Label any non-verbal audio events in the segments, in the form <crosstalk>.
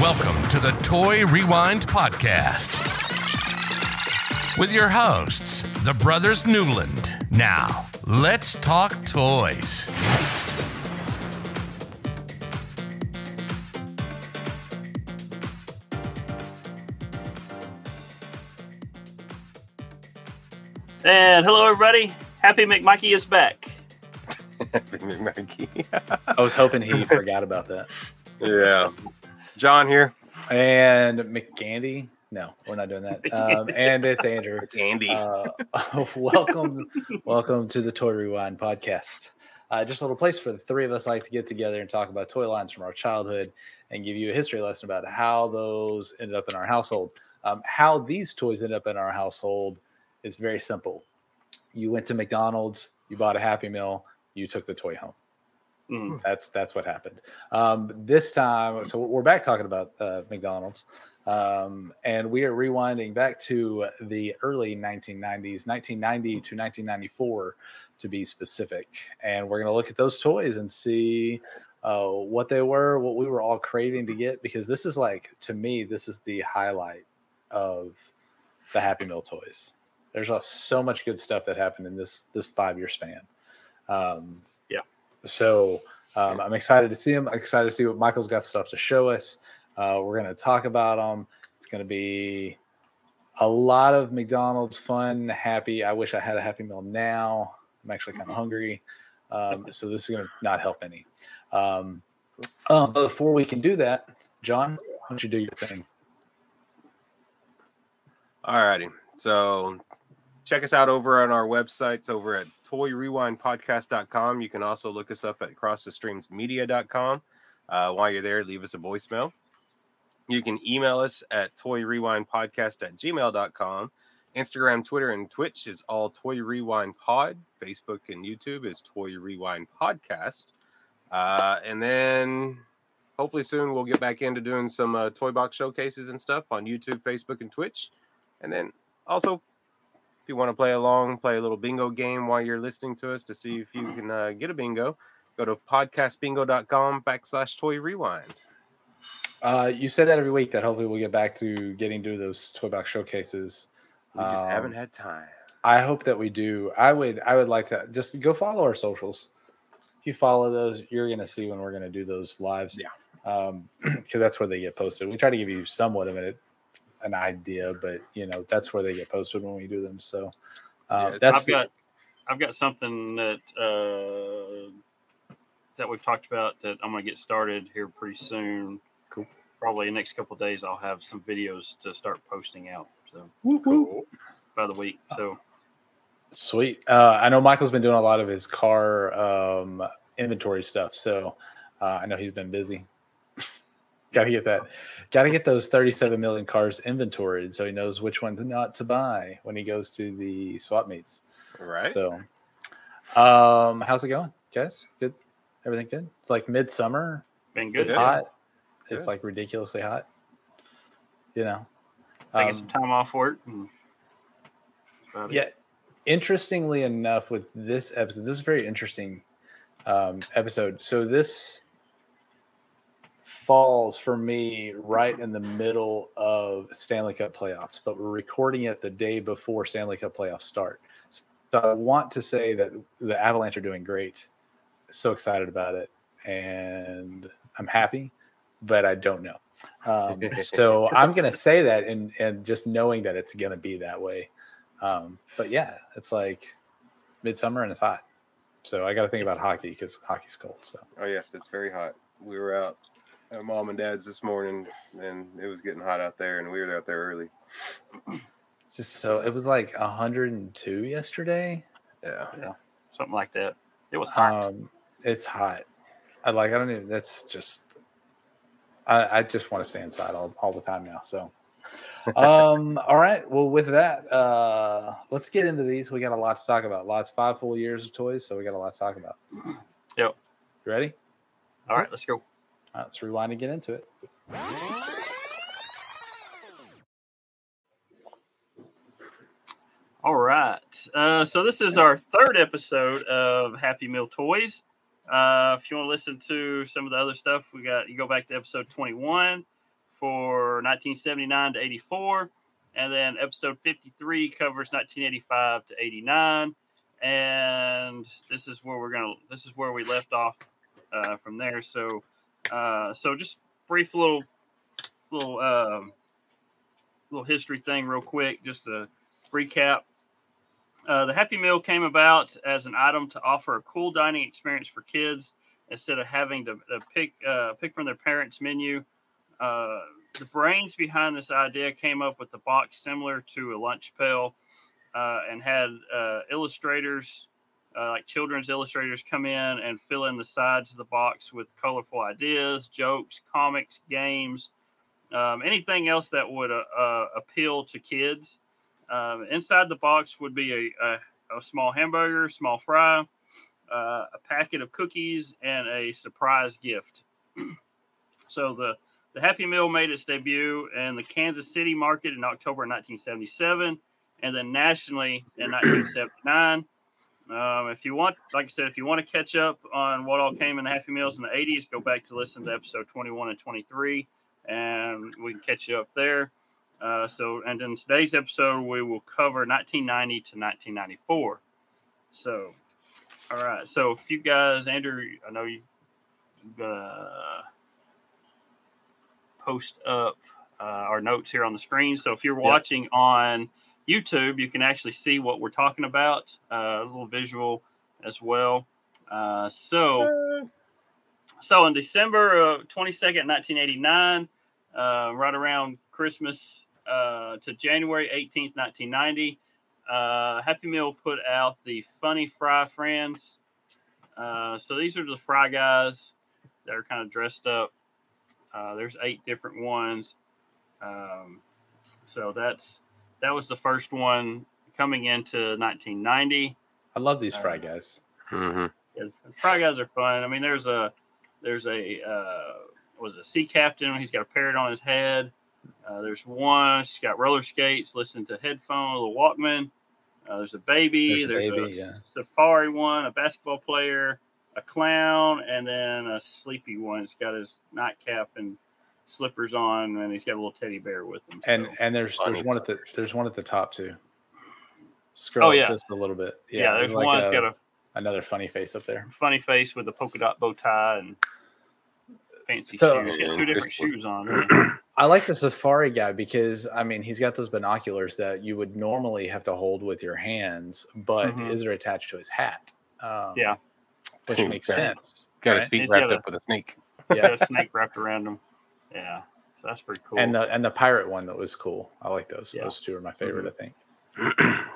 Welcome to the Toy Rewind Podcast with your hosts, the Brothers Newland. Now, let's talk toys. And hello, everybody. Happy McMikey is back. <laughs> Happy McMurky. I was hoping he forgot about that. yeah. John here. And McGandy. No, we're not doing that. <laughs> Um, and it's Andrew. Andy. Uh, <laughs> welcome, welcome to the Toy Rewind podcast. Uh, just a little place for the three of us like to get together and talk about toy lines from our childhood and give you a history lesson about how those ended up in our household. Um, how these toys ended up in our household is very simple. You went to McDonald's, you bought a Happy Meal, you took the toy home. Mm. That's that's what happened. Um, this time, so we're back talking about uh, McDonald's, um, and we are rewinding back to the early 1990s, 1990 to 1994, to be specific. And we're going to look at those toys and see uh, what they were, what we were all craving to get, because this is like to me, this is the highlight of the Happy Meal toys. There's so much good stuff that happened in this this five year span. Um. So um, I'm excited to see him. I'm excited to see what Michael's got stuff to show us. Uh, we're going to talk about them. It's going to be a lot of McDonald's fun, happy. I wish I had a Happy Meal now. I'm actually kind of hungry. Um, <laughs> so this is going to not help any. Um, um, but before we can do that, John, why don't you do your thing? All righty. So check us out over on our websites over at toyrewindpodcast.com. You can also look us up at crossthestreamsmedia.com. Uh, while you're there, leave us a voicemail. You can email us at toyrewindpodcast at gmail.com. Instagram, Twitter, and Twitch is all Toy Rewind Pod. Facebook and YouTube is Toy Rewind Podcast. Uh, and then hopefully soon we'll get back into doing some uh, toy box showcases and stuff on YouTube, Facebook, and Twitch. And then also, if you want to play along, play a little bingo game while you're listening to us to see if you can uh, get a bingo, go to podcastbingo.com backslash toy rewind. Uh, you said that every week that hopefully we'll get back to getting to those toy box showcases. We just Um, haven't had time. I hope that we do. I would I would like to just go follow our socials. If you follow those, you're gonna see when we're gonna do those lives. Yeah. Um, <clears throat> because that's where they get posted. We try to give you somewhat of an an idea, but you know, that's where they get posted when we do them. So uh, Yeah, that's I've got I've got something that uh, that we've talked about that I'm going to get started here pretty soon. Cool. Probably the next couple of days, I'll have some videos to start posting out. So Cool. by the week. So Sweet. Uh, I know Michael's been doing a lot of his car um, inventory stuff, so uh, I know he's been busy. Got to get that. Got to get those 37 million cars inventoried, so he knows which ones not to buy when he goes to the swap meets. Right. So, um, how's it going, guys? Good. Everything good? It's like midsummer. been good. It's Good. hot. It's like ridiculously hot. You know. Taking Um, some time off work. And that's it. Yeah. Interestingly enough, with this episode, this is a very interesting um, episode. So this falls for me right in the middle of Stanley Cup playoffs, but we're recording it the day before Stanley Cup playoffs start. So I want to say that the Avalanche are doing great. So excited about it, and I'm happy, but I don't know. Um, so I'm gonna <laughs> say that, and and just knowing that it's gonna be that way. Um, but yeah, it's like midsummer and it's hot. So I got to think about hockey because hockey's cold. So Oh, yes, it's very hot. We were out at mom and dad's this morning, and it was getting hot out there, and we were out there early. just so it was like 102 yesterday. Yeah. Yeah, something like that. It was hot. Um, it's hot. I like. I don't even. That's just. I, I just want to stay inside all, all the time now. So, <laughs> um, all right. Well, with that, uh, let's get into these. We got a lot to talk about. Lots five full years of toys, so we got a lot to talk about. Yep. You ready? All right, let's go. Let's rewind and get into it. All right. Uh, so this is our third episode of Happy Meal Toys. Uh, if you want to listen to some of the other stuff, we got you go back to episode 21 for 1979 to 84. And then episode 53 covers 1985 to 89. And this is where we're to, this is where we left off uh, from there. So, uh, so just brief little, little, um, little history thing real quick, just to recap. Uh, the Happy Meal came about as an item to offer a cool dining experience for kids instead of having to, to pick uh, pick from their parents' menu. Uh, the brains behind this idea came up with a box similar to a lunch pail uh, and had uh, illustrators, uh, like children's illustrators, come in and fill in the sides of the box with colorful ideas, jokes, comics, games, um, anything else that would appeal to kids. Um, inside the box would be a, a, a small hamburger, small fry, uh, a packet of cookies, and a surprise gift. <clears throat> so the the Happy Meal made its debut in the Kansas City market in October 1977, and then nationally in <clears throat> 1979. Um, if you want, like I said, if you want to catch up on what all came in the Happy Meals in the 80s, go back to listen to episode 21 and 23, and we can catch you up there. Uh, so, and in today's episode, we will cover 1990 to 1994. So, all right. So, if you guys, Andrew, I know you uh, post up uh, our notes here on the screen. So, if you're watching yep. on YouTube, you can actually see what we're talking about, uh, a little visual as well. Uh, so, so in December of 22nd, 1989, uh, right around Christmas uh, to January 18th, 1990. Uh, Happy Meal put out the Funny Fry Friends. So these are the fry guys that are kind of dressed up. There's eight different ones. Um, so that's that was the first one coming into 1990. I love these fry uh, guys. Mm-hmm. Yeah, fry guys are fun. I mean, there's a there's a uh, was a sea captain. He's got a parrot on his head. Uh, there's one. She's got roller skates, listening to headphones, a Walkman. Uh, there's a baby. There's, a, baby, a yeah. safari one, a basketball player, a clown, and then a sleepy one. He's got his nightcap and slippers on, and he's got a little teddy bear with him. So. And and there's there's one at the there's one at the top too. Scroll oh, yeah. just a little bit. Yeah, yeah there's, there's like one. A, got a another funny face up there. Funny face with a polka dot bow tie and fancy so, shoes. He two different shoes on. <clears throat> I like the safari guy because I mean he's got those binoculars that you would normally have to hold with your hands, but mm-hmm. his are attached to his hat. Um, yeah, which <laughs> makes sense. Got right? his feet he's wrapped up a, with a snake. Yeah, a snake wrapped around him. Yeah, so that's pretty cool. And the and the pirate one that was cool. I like those. Yeah. Those two are my favorite. Mm-hmm. I think.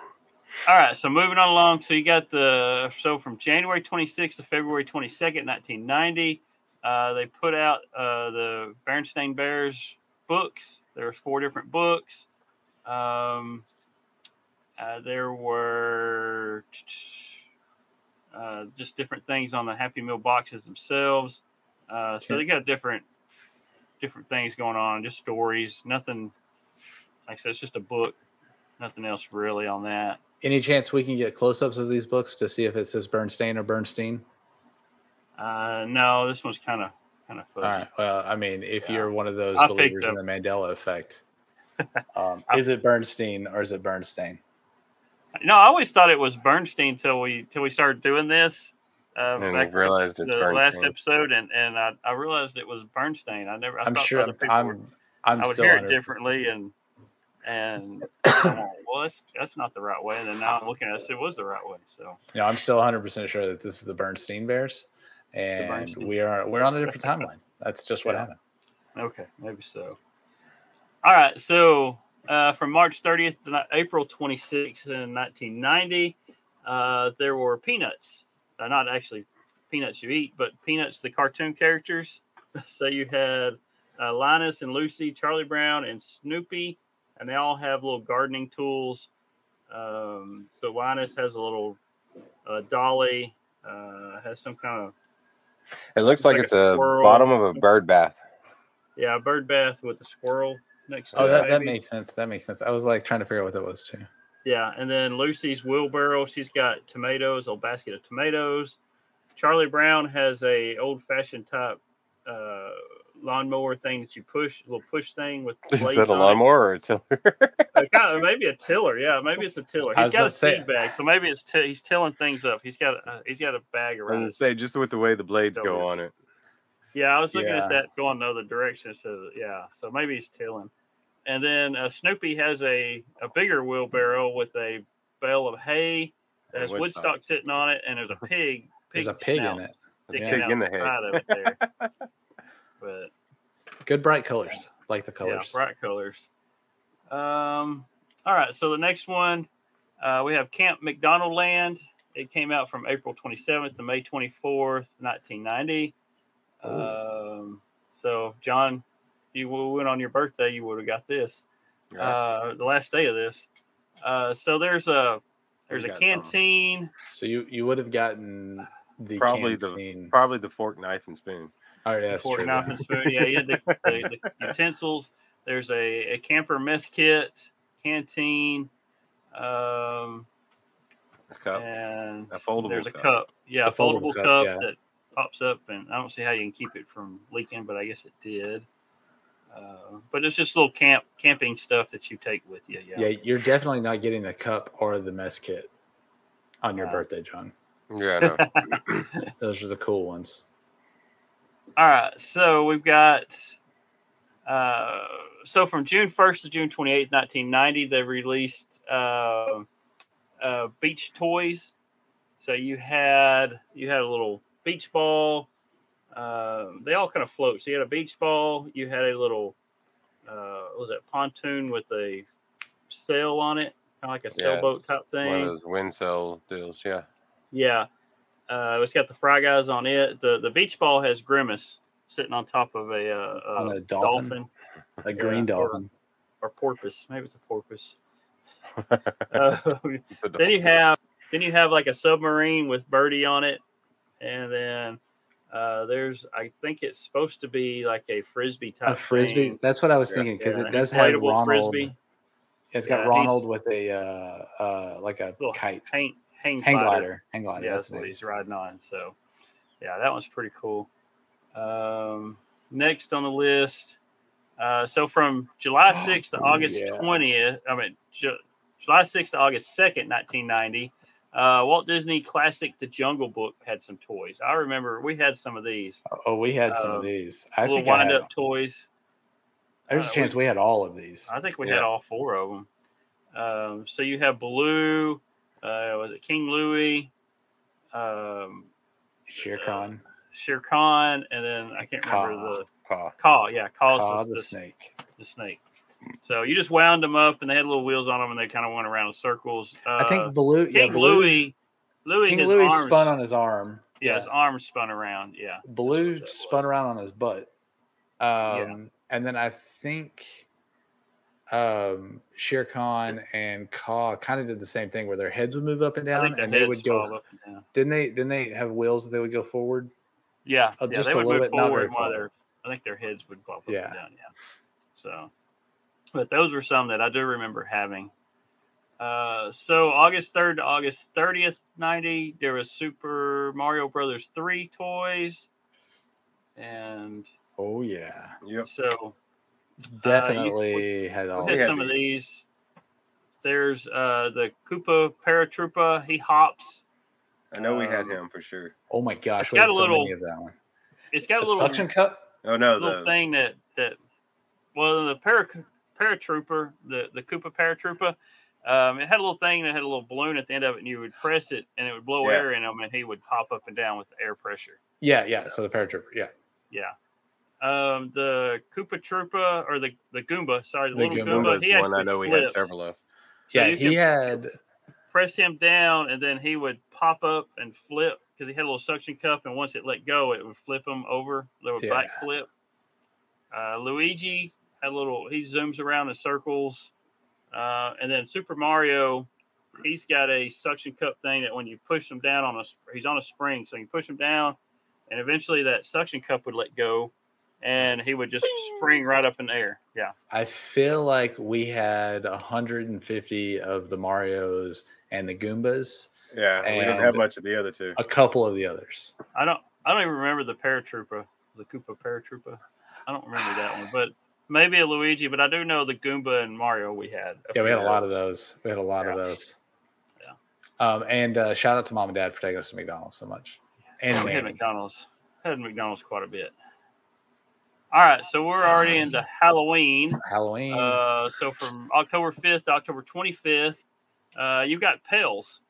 All right, so moving on along. So you got the so from January 26th to February 22nd, 1990, uh, they put out uh, the Berenstain Bears books. There There's four different books. Um, uh, there were uh, just different things on the Happy Meal boxes themselves. Uh, so they got different different things going on, just stories. Nothing, like I said, it's just a book. Nothing else really on that. Any chance we can get close-ups of these books to see if it says Bernstein or Bernstein? Uh, no, this one's kind of kind of fuzzy. All right. Well, I mean, if yeah. you're one of those I believers in the Mandela effect, <laughs> um, is it Bernstein or is it Bernstein? No, I always thought it was Bernstein till we till we started doing this. Uh, and back realized it's the Bernstein. last episode, and and I, I realized it was Bernstein. I never. I am sure. I'm. Were, I'm I would hear it differently, and and well, that's that's not the right way. And then now I'm looking at it, it was the right way. So yeah, I'm still 100 percent sure that this is the Bernstein Bears and we are we're on a different timeline. That's just what yeah. happened. Okay, maybe so. All right, so uh, from March 30th to April 26th in 1990, uh, there were Peanuts. Uh, not actually Peanuts you eat, but Peanuts, the cartoon characters. <laughs> so you had uh, Linus and Lucy, Charlie Brown, and Snoopy, and they all have little gardening tools. Um, so Linus has a little uh, dolly, uh, has some kind of it looks like, like it's a, a bottom of a bird bath. Yeah, a bird bath with a squirrel next to oh, it. Oh, that, that makes sense. That makes sense. I was like trying to figure out what that was too. Yeah, and then Lucy's wheelbarrow. She's got tomatoes, a basket of tomatoes. Charlie Brown has a old fashioned type uh, lawnmower thing that you push, little push thing with Is blades that a on it. lawnmower or a tiller? <laughs> Uh, kind maybe a tiller. Yeah, maybe it's a tiller. He's got a say- seed bag, so maybe it's t- he's tilling things up. He's got a, uh, he's got a bag I around. was say just with the way the blades go on it. yeah, I was looking Yeah. at that going the other direction. So yeah, so maybe he's tilling. And then uh, Snoopy has a a bigger wheelbarrow with a bale of hay that has Woodstock. Woodstock sitting on it, and there's a <laughs> pig. There's a pig pig in it. sticking Pig in the hay. of it there. <laughs> but Good bright colors. Like the colors. yeah, colors. bright colors. Um, all right, so the next one uh, we have Camp McDonald Land. It came out from April 27th to May 24th, 1990. Um, so, John, you went on your birthday, you would have got this. Yeah. Uh, the last day of this. Uh, so there's a there's We a got some. canteen. So you you would have gotten the Probably the- Probably the fork, knife, and spoon. oh, yeah, that's fork, true. knife, and spoon. Yeah, you had the, <laughs> the, the utensils. There's a, a camper mess kit, canteen, um, A cup. and A foldable there's a cup. cup. Yeah, a A foldable foldable cup, cup, yeah. that pops up, and I don't see how you can keep it from leaking, but I guess it did. Uh, but it's just little camp camping stuff that you take with you. Yeah. Yeah, you're definitely not getting the cup or the mess kit on your Wow. birthday, John. Yeah, I. <laughs> Those are the cool ones. All right, so we've got uh, so from June 1st to June 28th, 1990, they released uh, uh, beach toys. So you had you had a little beach ball. Um, they all kind of float. So you had a beach ball. You had a little uh, what was it pontoon with a sail on it, kind of like a Yeah, sailboat type One thing. of those wind sail deals. Yeah. Yeah. Uh, it's got the fry guys on it. The the beach ball has Grimace sitting on top of a, uh, On uh, a dolphin? dolphin A green Yeah, or- dolphin. or porpoise. Maybe it's a porpoise. <laughs> Uh, It's a then you have then you have like a submarine with Birdie on it, and then uh, there's I think it's supposed to be like a frisbee type A frisbee. thing. That's what I was thinking because Yeah, it does have Ronald. frisbee, It's got Yeah, Ronald with a uh, uh, like a kite, hang hang, hang glider. glider, hang glider. yeah, that's that's what he's riding on. So, yeah, that one's pretty cool. Um, next on the list, uh, so from July <gasps> 6th to August yeah. 20th, I mean, Ju- July 6th to August 2nd, 1990, uh, Walt Disney Classic The Jungle Book had some toys. I remember we had some of these Oh, we had some Uh, of these. I little think wind had, up toys. there's uh, a chance we, had all of these. I think we had all four of them. Um, so you have Baloo, uh, was it King Louie? Um, Shere uh, Khan, Shere Khan, and then I can't remember the Paw. Kaa. Yeah, the, the the, snake. the snake. So you just wound them up, and they had little wheels on them, and they kind of went around in circles. Uh, I think Baloo. Yeah, King Baloo. Louis, Louis, King his Louis arms, spun on his arm. yeah, his arms spun around. Yeah, that spun was. around on his butt. Um, and then I think um Shere Khan and Kaa kind of did the same thing where their heads would move up and down and they would go up and down. didn't they didn't they have wheels that they would go forward? Yeah, Oh, yeah, just they a would little move bit, forward while their, I think their heads would pop up Yeah. and down. Yeah. So, but those were some that I do remember having. Uh, so August third to August thirtieth, ninety, there was Super Mario Brothers three toys, and Oh yeah. Yep. so Definitely had all had had some of these. these. There's uh the Koopa Paratroopa. He hops. I know we had Um, him for sure. Oh my gosh, It's we got had a so little- many of that one. It's got a little suction cup? Oh no, little the thing that that well the para, paratrooper the the Koopa paratrooper um, it had a little thing that had a little balloon at the end of it and you would press it and it would blow Yeah. air in him and he would pop up and down with the air pressure Yeah, yeah. So the paratrooper, yeah. yeah um, the Koopa Troopa or the the Goomba sorry the, The little Goomba Goomba, Goomba's he one I actually know we had flips. several of. So yeah, you he had press him down and then he would pop up and flip because he had a little suction cup and once it let go it would flip him over they would Yeah. back flip uh, luigi had a little he zooms around in circles. Uh, and then super mario he's got a suction cup thing that when you push him down on a he's on a spring so you push him down and eventually that suction cup would let go and he would just spring right up in the air. Yeah. I feel like we had 150 of the Marios and the Goombas, Yeah, we didn't have much of the other two. a couple of the others. i don't i don't even remember the paratrooper the koopa paratrooper. I don't remember that one, but maybe a Luigi. But I do know the Goomba and Mario we had. Yeah, we had a lot of those. We had a lot of those. Yeah. Um, and uh, shout out to mom and dad for taking us to McDonald's so much. And We had McDonald's. Had McDonald's quite a bit. All right, so we're already <sighs> into Halloween. Halloween. Uh, so from October 5th to October 25th, uh, you got pails,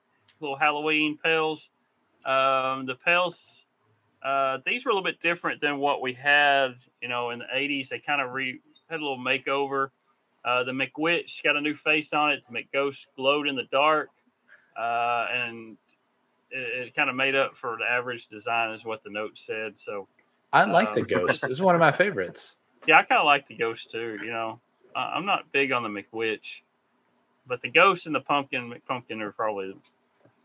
little Halloween pails. Um, the pails, uh, these were a little bit different than what we had, you know, in the 80s. They kind of re had a little makeover. Uh, the McWitch got a new face on it. The McGhost glowed in the dark, uh, and it, it kind of made up for the average design, is what the note said. So I like the um, <laughs> ghost. It's one of my favorites. yeah, I kind of like the ghost too. You know, I, I'm not big on the McWitch, but the ghost and the pumpkin McPumpkin are probably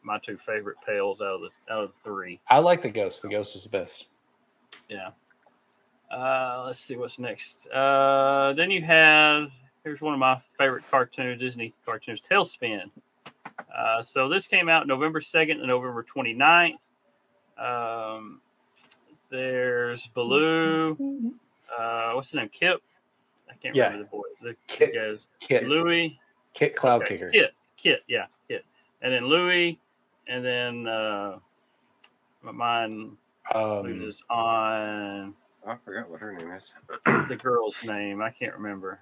my two favorite pails out of the out of the three. I like the ghost. The ghost is the best. Yeah. Uh, let's see what's next. Uh, then you have here's one of my favorite cartoons, Disney cartoons, TaleSpin. Uh, so this came out November 2nd and November 29th. Um, there's Baloo. Uh, what's his name? Kip. I can't Yeah. remember the boy. The Kit. Kit. Louis. Kit Cloud Okay, Kicker. Kit. Kit. Yeah. Kit. And then Louis. And then uh, mine Um, loses on I forgot what her name is. <coughs> the girl's name. I can't remember.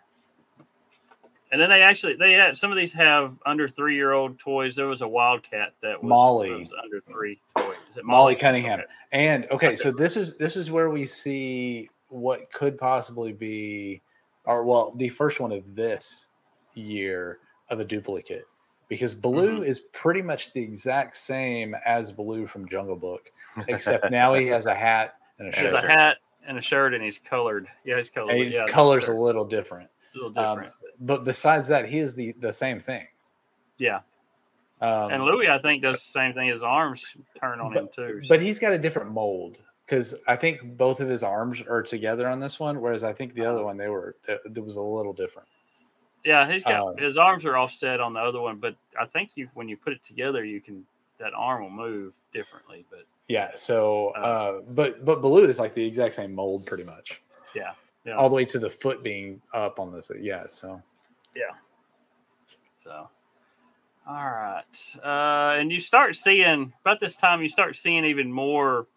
And then they actually they had some of these have under three year old toys. There was a Wildcat that was, Molly. that was under three toy. Is it Molly Cunningham. Okay. And okay, Okay. so this is this is where we see what could possibly be, or well, the first one of this year of a duplicate, because Baloo Mm-hmm. is pretty much the exact same as Baloo from Jungle Book, except <laughs> now he has a hat and a shirt. He has a hat and a shirt, and he's colored. Yeah, he's colored. And his yeah, color's a little different. a little um, different. But besides that, he is the the same thing. yeah, Um, and Louis, I think, does the same thing. His arms turn on him too. But he's got a different mold because I think both of his arms are together on this one, whereas I think the other one they were it was a little different. Yeah, he's got um, his arms are offset on the other one, but I think you when you put it together, you can that arm will move differently. But Yeah. So, Oh. uh, but but Baloo is like the exact same mold, pretty much, yeah, yeah. all the way to the foot being up on this. Yeah. So Yeah. So, all right. Uh, and you start seeing, about this time, you start seeing even more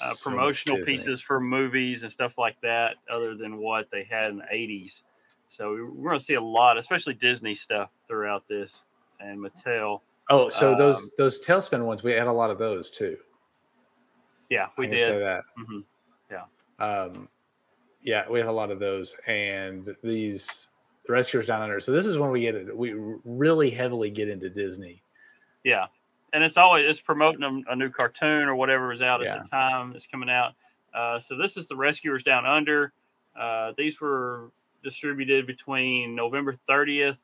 uh, so promotional Disney. pieces for movies and stuff like that, other than what they had in the 80s. So, we're going to see a lot, especially Disney stuff throughout this and Mattel. Oh, so those um, those TaleSpin ones, we had a lot of those too. Yeah, we can say did. that. hmm Um, yeah, we have a lot of those, and these the Rescuers Down Under. So this is when we get it. We really heavily get into Disney. Yeah. And it's always it's promoting a, a new cartoon or whatever is out Yeah. at the time it's coming out. Uh, so this is the Rescuers Down Under. Uh, these were distributed between November 30th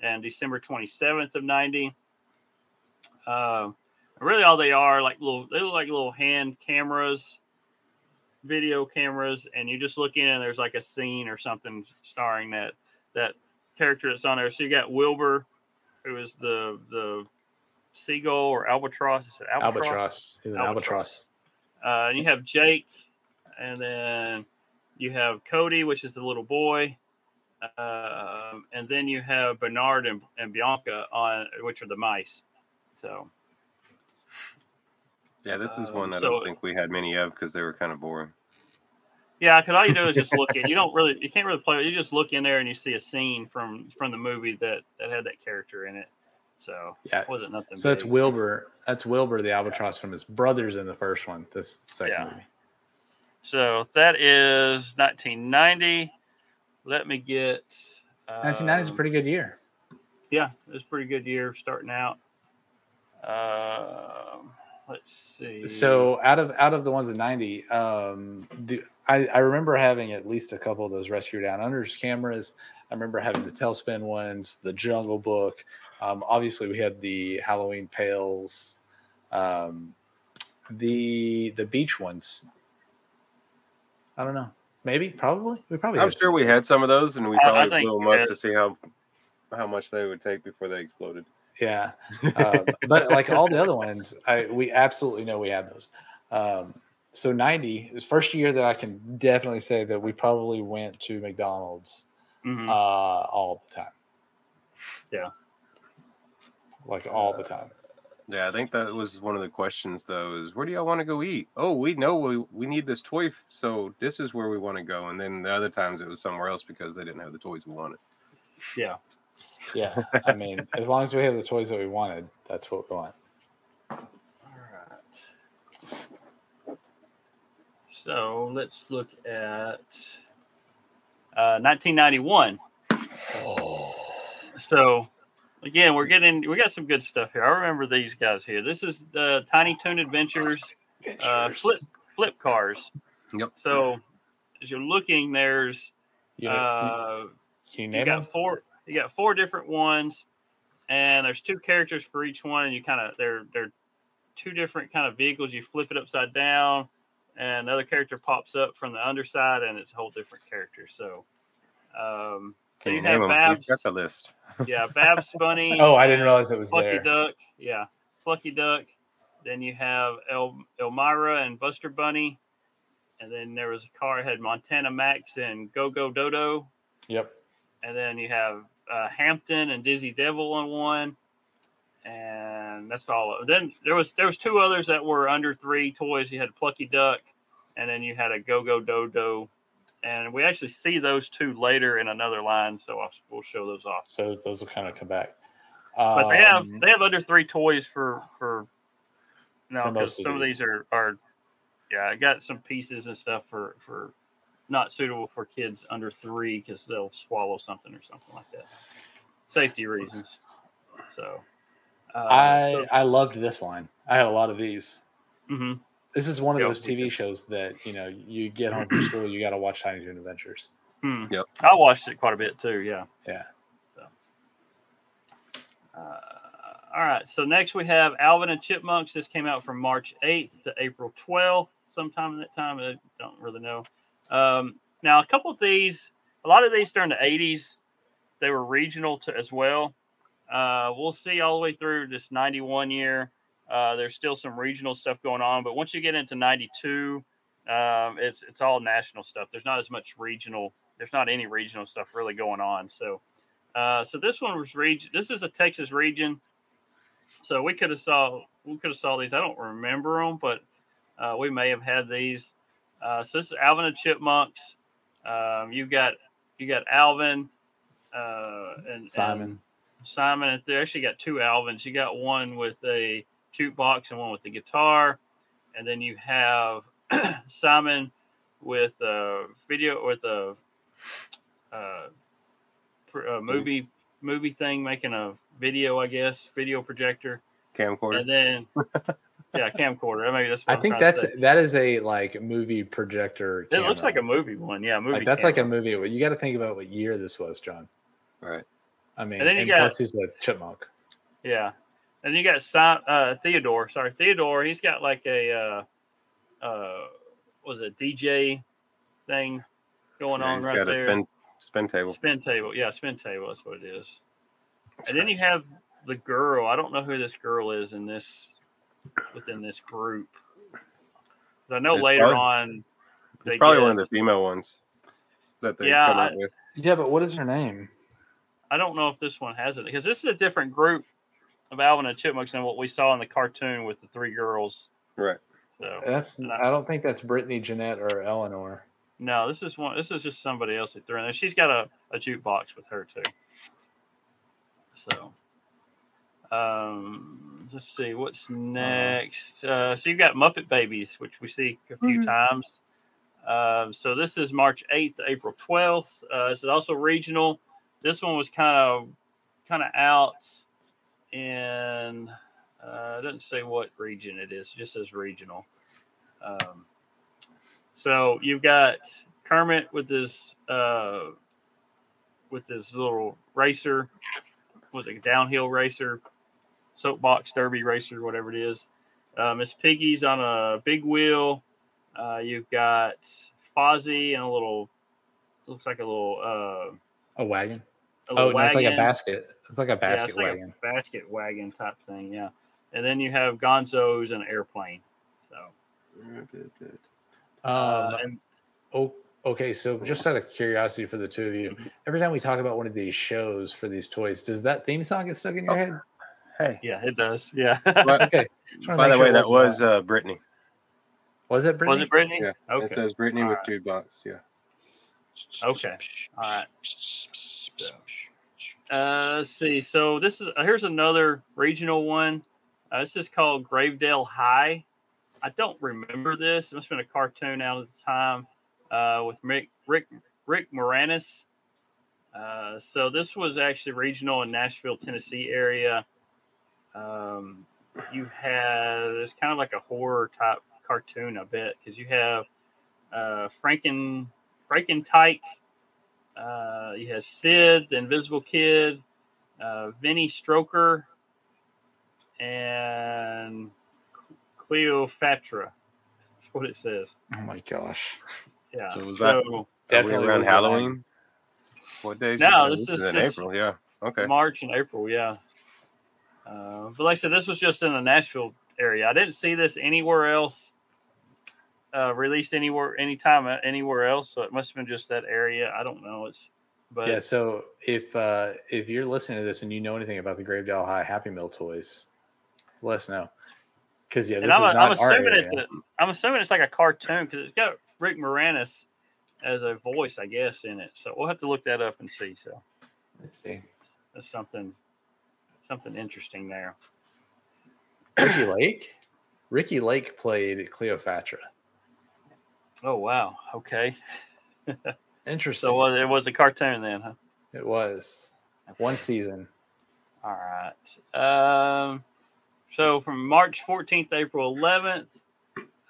and December 27th of 90. Um, really, all they are like little they look like little hand cameras, video cameras, and you just look in and there's like a scene or something starring that that character that's on there. So you got Wilbur, who is the the seagull or albatross. Is it albatross? Albatross. He's an Albatross. albatross. Uh, and you have Jake, and then you have Cody, which is the little boy, um, and then you have Bernard and, and Bianca on, which are the mice. So Yeah, this is Um, one I so- don't think we had many of because they were kind of boring. yeah, because all you do is just look in. <laughs> You don't really, you can't really play. You just look in there and you see a scene from from the movie that that had that character in it. So Yeah. it wasn't nothing. So that's. Wilbur. That's Wilbur the albatross from his brothers in the first one. This second Yeah. movie. So that is 1990. Let me get. 1990 is a um, pretty good year. yeah, it was a pretty good year starting out. Um, let's see. So out of out of the ones in 90, um, do, I, I remember having at least a couple of those Rescue Down Unders cameras. I remember having the TaleSpin ones, the Jungle Book. Um, obviously, we had the Halloween pails, um, the the beach ones. I don't know. Maybe, probably. We probably. I'm sure we had some of those, and we I- I probably think blew them up to see how how much they would take before they exploded. Yeah, <laughs> um, but like all the other ones, I we absolutely know we had those. Um, so 90 is first year that I can definitely say that we probably went to McDonald's Mhm. uh, all the time. Yeah. Like all the time. Yeah, I think that was one of the questions though. Is where do y'all want to go eat? Oh, we know we we need this toy, so this is where we want to go. And then the other times it was somewhere else because they didn't have the toys we wanted. yeah. Yeah. <laughs> I mean, as long as we have the toys that we wanted, that's what we want. All right. So let's look at uh, 1991. So again, we're getting we got some good stuff here. I remember these guys here. This is the Tiny Toon Adventures uh, flip flip cars. Yep. So as you're looking, there's You, uh, you you got four you got four different ones and there's two characters for each one and you kind of they're they're two different kind of vehicles you flip it upside down and another character pops up from the underside and it's a whole different character so um so you you have name babs We've got the list. <laughs> yeah babs bunny <laughs> Oh, I didn't realize it was Plucky there. Duck, yeah, Plucky Duck. Then you have El Elmyra and Buster Bunny, and then there was a car that had Montana Max and Go Go Dodo, Yep. and then you have uh, Hamton and Dizzy Devil on one, and that's all. Then there was there was two others that were under three toys. You had Plucky Duck, and then you had a Go Go Dodo, and we actually see those two later in another line, so I'll, we'll show those off. So those will kind of come back. But they have Um, they have under three toys for for no because most of some of these these. are are yeah I got some pieces and stuff for for not suitable for kids under three because they'll swallow something or something like that safety reasons so uh, I so, I loved this line. I had a lot of these. mhm. This is one of Yeah, those TV shows that you know you get home from school, you got to watch Tiny Toon Adventures. Hmm. Yep. I watched it quite a bit too yeah Yeah. Uh, all right. So next we have Alvin and Chipmunks. This came out from March 8th to April 12th, sometime in that time. I don't really know. Um, now, a couple of these, a lot of these during the 80s, they were regional to, as well. Uh, we'll see all the way through this 91 year. Uh, there's still some regional stuff going on, but once you get into 92, um, it's it's all national stuff. There's not as much regional. There's not any regional stuff really going on. So uh, so this one was region. This is a Texas region. So we could have saw we could have saw these. I don't remember them, but uh, we may have had these. Uh, so this is Alvin and Chipmunks. Um, you got you got Alvin uh, and Simon. and Simon. They actually got two Alvins. You got one with a jukebox and one with the guitar, and then you have <clears throat> Simon with a video with a, uh a movie movie thing making a video, I guess, video projector, Camcorder. and then <laughs> yeah, camcorder. Maybe that's. What I I'm think that's that is a like movie projector. It looks like a movie one. Yeah, movie. Like that's like a camera. movie. You got to think about what year this was, John. Right. I mean, And then you and got- plus he's a chipmunk. Yeah, and you got Sim- uh, Theodore. Sorry, Theodore. He's got like a uh, uh, was it DJ thing going Yeah, on he's right got a there. spin spin table. Spin table. Yeah, spin table. That's what it is. and then you have the girl. I don't know who this girl is in this within this group. I know It's later probably- on. It's probably get- one of the female ones that they Yeah, come I- up with. Yeah, but what is her name? I don't know if this one has it because this is a different group of Alvin and Chipmunks than what we saw in the cartoon with the three girls. Right. So That's And I don't think that's Brittany, Jeanette, or Eleanor. no, this is one. This is just somebody else that threw in there. She's got a, a jukebox with her too. So, um, let's see what's next. Uh, so you've got Muppet Babies, which we see a few times. Um, so this is March eighth April twelfth. Uh, this is also regional. This one was kind of kind of out in. Uh, it doesn't say what region it is. It just says regional. Um, so you've got Kermit with his uh, with his little racer, was it a downhill racer, soapbox derby racer, whatever it is. Uh, Miss Piggy's on a big wheel. Uh, you've got Fozzie and a little looks like a little uh, A wagon. a Oh, little no, it's like a basket. It's like a Yeah, basket it's like a wagon. basket wagon type thing, yeah. And then you have Gonzo's and airplane. So Uh, Um, and oh, okay. So, just out of curiosity for the two of you, Mm-hmm. every time we talk about one of these shows for these toys, does that theme song get stuck in Oh. your head? Hey, yeah, it does. Yeah. But- Okay. By the sure way, that wasn't was uh, Brittany. was it Brittany? Was it Brittany? Yeah, Okay. It says Brittany with Alright. jukebox. Yeah. Okay. All right. Uh, let's see. So this is uh, here's another regional one. Uh, this is called Gravedale High. I don't remember this. It must have been a cartoon out at the time uh, with Rick Rick Rick Moranis. Uh, so this was actually regional in Nashville, Tennessee area. Um, you had it's kind of like a horror type cartoon, I bet, because you have uh, Franken Franken Tyke. Uh, you have Sid, the Invisible Kid, uh, Vinny Stroker, and Cleopatra. That's what it says. Oh my gosh. Yeah. So So, was that- Are Definitely around was the Halloween? What day? No, this is in just- April. Yeah. Okay. March and April, yeah. Uh, but like I said, this was just in the Nashville area. I didn't see this anywhere else uh, released anywhere, anytime, uh, anywhere else. So it must have been just that area. I don't know. It's but yeah. So if uh if you're listening to this and you know anything about the Gravedale High Happy Meal toys, let us know. Because yeah, this is I'm, not I'm our assuming area. it's a, I'm assuming it's like a cartoon because it's got Rick Moranis as a voice, I guess, in it. So we'll have to look that up and see. So Let's see. that's something something interesting there. Ricki Lake. Ricki Lake played Cleopatra. Oh wow. Okay. <laughs> Interesting. So it was a cartoon then, huh? it was one season. All right. Um, so from March 14th, April 11th,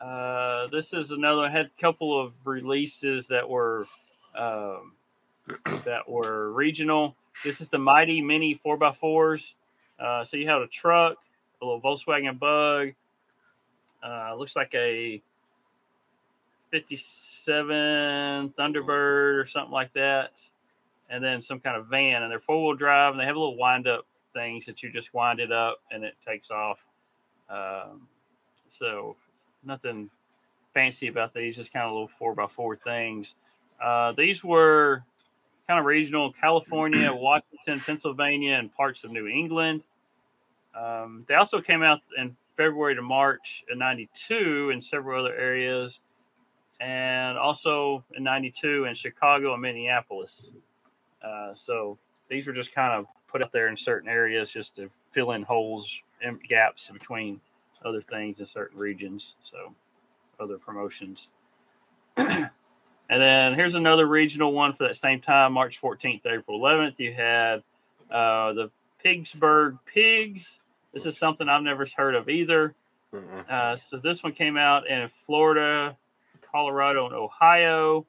uh, this is another. Had a couple of releases that were um, <clears throat> that were regional. This is the Mighty Mini 4x4s. Uh, so you have a truck, a little Volkswagen Bug. Uh, looks like a 57 Thunderbird or something like that and then some kind of van, and they're four wheel drive, and they have a little wind up things that you just wind it up and it takes off. Um, so nothing fancy about these, just kind of little four by four things. Uh, these were kind of regional California, <clears throat> Washington, Pennsylvania, and parts of New England. Um, they also came out in February to March in 92 in several other areas, and also in 92 in Chicago and Minneapolis. Uh, so these were just kind of put out there in certain areas just to fill in holes and gaps between other things in certain regions. So other promotions. <clears throat> and then here's another regional one for that same time, March 14th, April 11th. You had uh, the Pigsburg Pigs. This is something I've never heard of either. Uh, so this one came out in Florida, Colorado, and Ohio.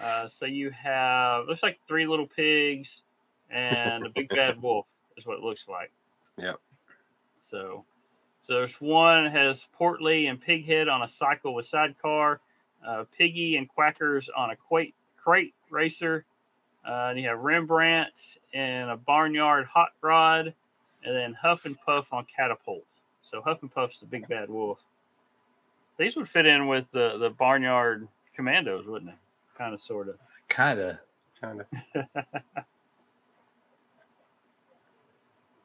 Uh, so you have looks like three little pigs and a big <laughs> bad wolf is what it looks like. Yep. So, so there's one has Portly and Pighead on a cycle with sidecar, uh, Piggy and Quackers on a crate, crate racer. Uh, and you have Rembrandt and a barnyard hot rod, and then Huff and Puff on catapult. So Huff and Puff's the big bad wolf. These would fit in with the the barnyard commandos, wouldn't they? Kind of, sort of. Kind of. Kind of. <laughs>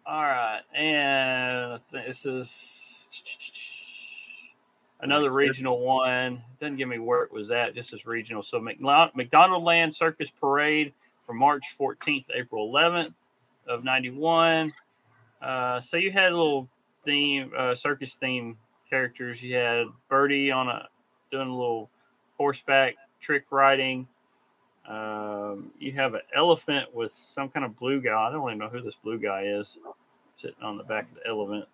All right, and this is another regional one. Doesn't give me where it was at. Just as regional. So McLeod- McDonald Land Circus Parade from March 14th April 11th of 91. Uh, so you had a little theme, uh, circus theme characters. You had Birdie on a doing a little horseback trick riding. Um, you have an elephant with some kind of blue guy. I don't even know who this blue guy is, sitting on the back of the elephant.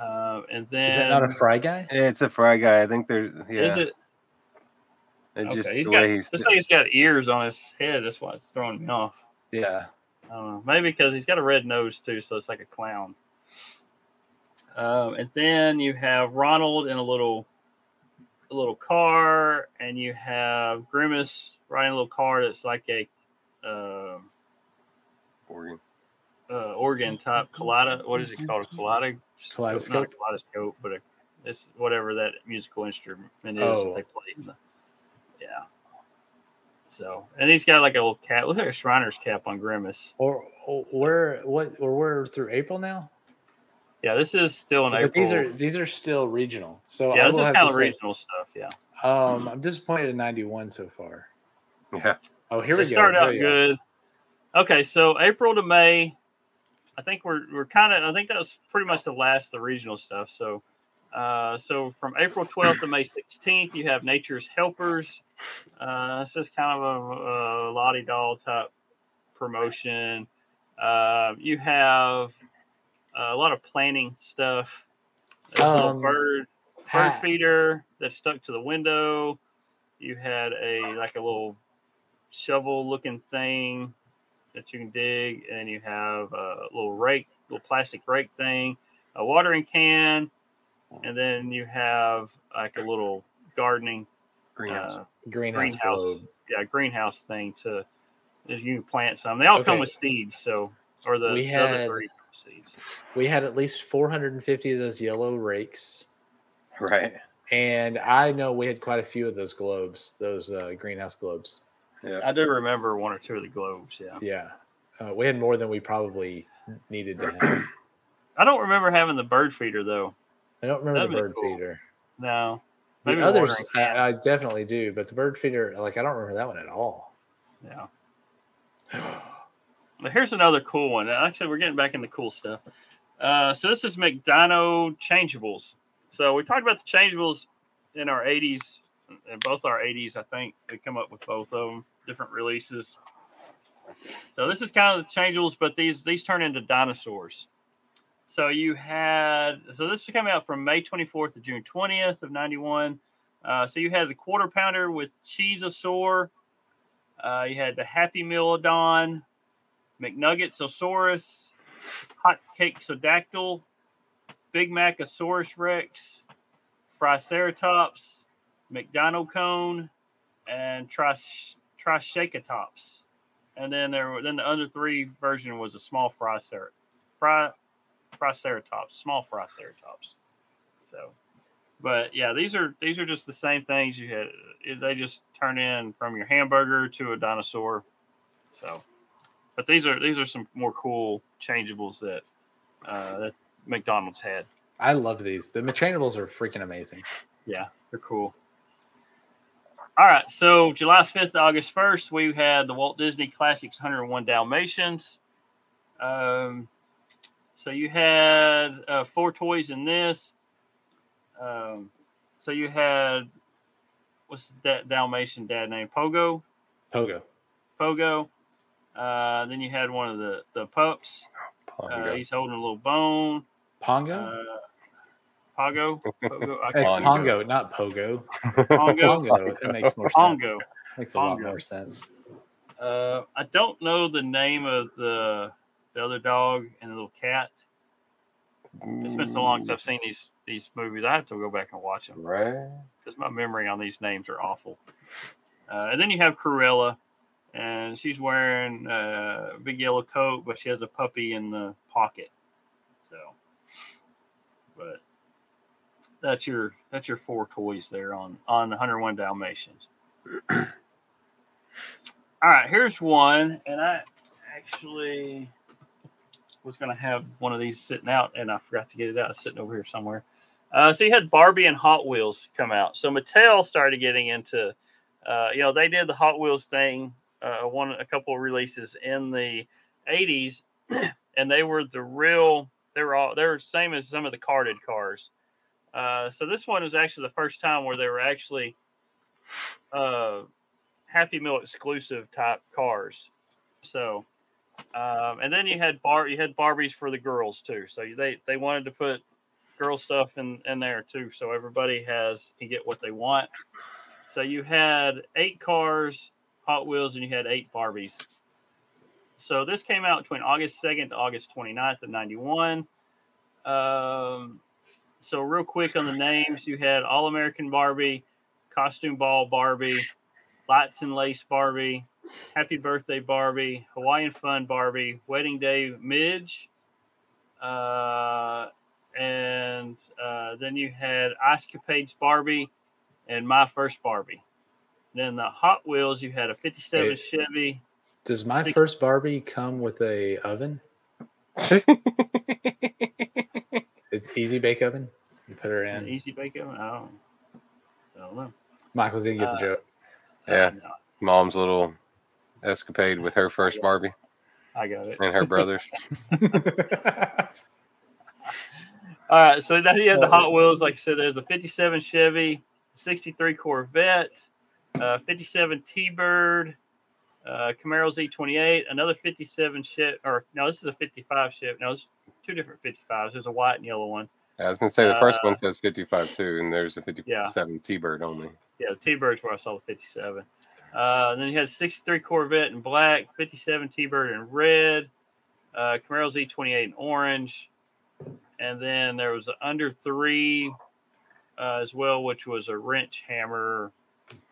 Um, and then Is that not a fry guy? It's a fry guy. I think there's yeah. is it? It's Okay, just he's the got. way he's Looks like he's got ears on his head. That's why it's throwing me off. Yeah. I don't know. Maybe because he's got a red nose too, so it's like a clown. Um, and then you have Ronald in a little, a little car, and you have Grimace riding a little car that's like a, uh, Oregon. uh, organ type collida. What is it called? A collida? Kaleidoscope? Not a kaleidoscope, but a, It's whatever that musical instrument is that Oh. they play in the. Yeah. So, and he's got like a little cap. Look at a Shriner's cap on Grimace. Or, or we're what? Or we're through April now. Yeah, this is still in But April. these are these are still regional. So yeah, I this will is have kind of say, regional stuff. Yeah, um, I'm disappointed in 91 so far. Yeah. Oh, here they we go. started out There you good. Okay, so April to May, I think we're we're kind of. I think that was pretty much the last of the regional stuff. So, uh, so from April 12th to May 16th, you have Nature's Helpers. Uh, this is kind of a, a lottie doll type promotion. Uh, you have a lot of planting stuff. There's a little Um, bird bird ha- feeder that stuck to the window. You had a like a little shovel looking thing that you can dig, and you have a little rake, little plastic rake thing, a watering can, and then you have like a little gardening Greenhouse. uh, greenhouse, greenhouse. yeah, greenhouse thing to you can plant some. They all come with seeds, so or the, We the other three come with seeds. We had at least 450 of those yellow rakes, right. and I know we had quite a few of those globes, those uh, greenhouse globes. Yeah. I do remember one or two of the globes. Yeah, Yeah, uh, we had more than we probably needed to have. <clears throat> I don't remember having the bird feeder though. I don't remember That'd the bird cool. feeder. No, The others. I, I definitely do, but the bird feeder, like I don't remember that one at all. yeah. <gasps> <laughs> Here's another cool one. Actually, we're getting back into cool stuff. Uh, so this is McDino changeables. So we talked about the changeables in our 80s, in both our 80s, I think. We come up with both of them, different releases. So this is kind of the changeables, but these these turn into dinosaurs. So you had so this is coming out from May 24th to June 20th of 91. Uh, so you had the quarter pounder with Cheezosaur. Uh, you had the Happy Mealodon, McNuggetsosaurus, Hot Cakesodactyl, Big Mac, Macosaurus Rex, Triceratops, McDonald Cone, and Tris- Triceratops. And then there were then the under three version was a small Tricer- Tri- Triceratops, small Triceratops. So, but yeah, these are these are just the same things you had. They just turn in from your hamburger to a dinosaur. So, but these are these are some more cool changeables that uh, that McDonald's had. I love these. The changeables are freaking amazing. Yeah, they're cool. All right, so July 5th to August 1st, we had the Walt Disney Classics 101 Dalmatians. Um, so you had uh, four toys in this. Um, so you had, what's that Dalmatian dad name? Pogo? Pogo. Pogo. Uh, then you had one of the, the pups. Uh, he's holding a little bone. Pongo? Uh, Pogo? Pogo? It's Pongo, not Pogo. Pongo. Pongo. It makes more sense. Pongo. Makes a lot more sense. Uh, I don't know the name of the the other dog and the little cat. It's been so long since I've seen these these movies. I have to go back and watch them Right. because my memory on these names are awful. Uh, and then you have Cruella, and she's wearing a big yellow coat, but she has a puppy in the pocket. So, but that's your that's your four toys there on on the 101 Dalmatians. <clears throat> All right, here's one, and I actually was going to have one of these sitting out, and I forgot to get it out. It's sitting over here somewhere. Uh, so you had Barbie and Hot Wheels come out. So Mattel started getting into, uh, you know, they did the Hot Wheels thing, uh, one a couple of releases in the '80s, <clears throat> and they were the real. They were all they were same as some of the carded cars. Uh, so this one is actually the first time where they were actually uh, Happy Meal exclusive type cars. So, um, and then you had bar you had Barbies for the girls too. So they they wanted to put girl stuff in in there too, so everybody has can get what they want. So you had eight cars, Hot Wheels, and you had eight Barbies. So this came out between August 2nd to August 29th of 91. Um, so real quick on the names, you had All American Barbie, Costume Ball Barbie, Lights and Lace Barbie, Happy Birthday Barbie, Hawaiian Fun Barbie, Wedding Day Midge, uh, and uh, then you had Ice Capades Barbie and My First Barbie. Then the Hot Wheels, you had a 57 Wait. Chevy. Does my first Barbie come with a oven? <laughs> It's easy bake oven. You put her An in. easy bake oven. I don't, I don't know. Michael's didn't get the Uh, joke. Yeah. No, Mom's little escapade with her first Barbie I got it. and her <laughs> brothers. <laughs> All right, so now you have the Hot Wheels. Like I said, there's a 57 Chevy, 63 Corvette, uh, 57 T-Bird, uh, Camaro Z28, another 57 Chevy, or no, this is a 55 Chevy. No, it's two different 55s. There's a white and yellow one. I was gonna say the first Uh, one says 55 too, and there's a 57 T-bird only. Yeah, the T-Bird's where I saw the 57. Uh, and then he had 63 Corvette in black, 57 T-Bird in red, uh, Camaro Z28 in orange, and then there was an under three uh, as well, which was a wrench hammer,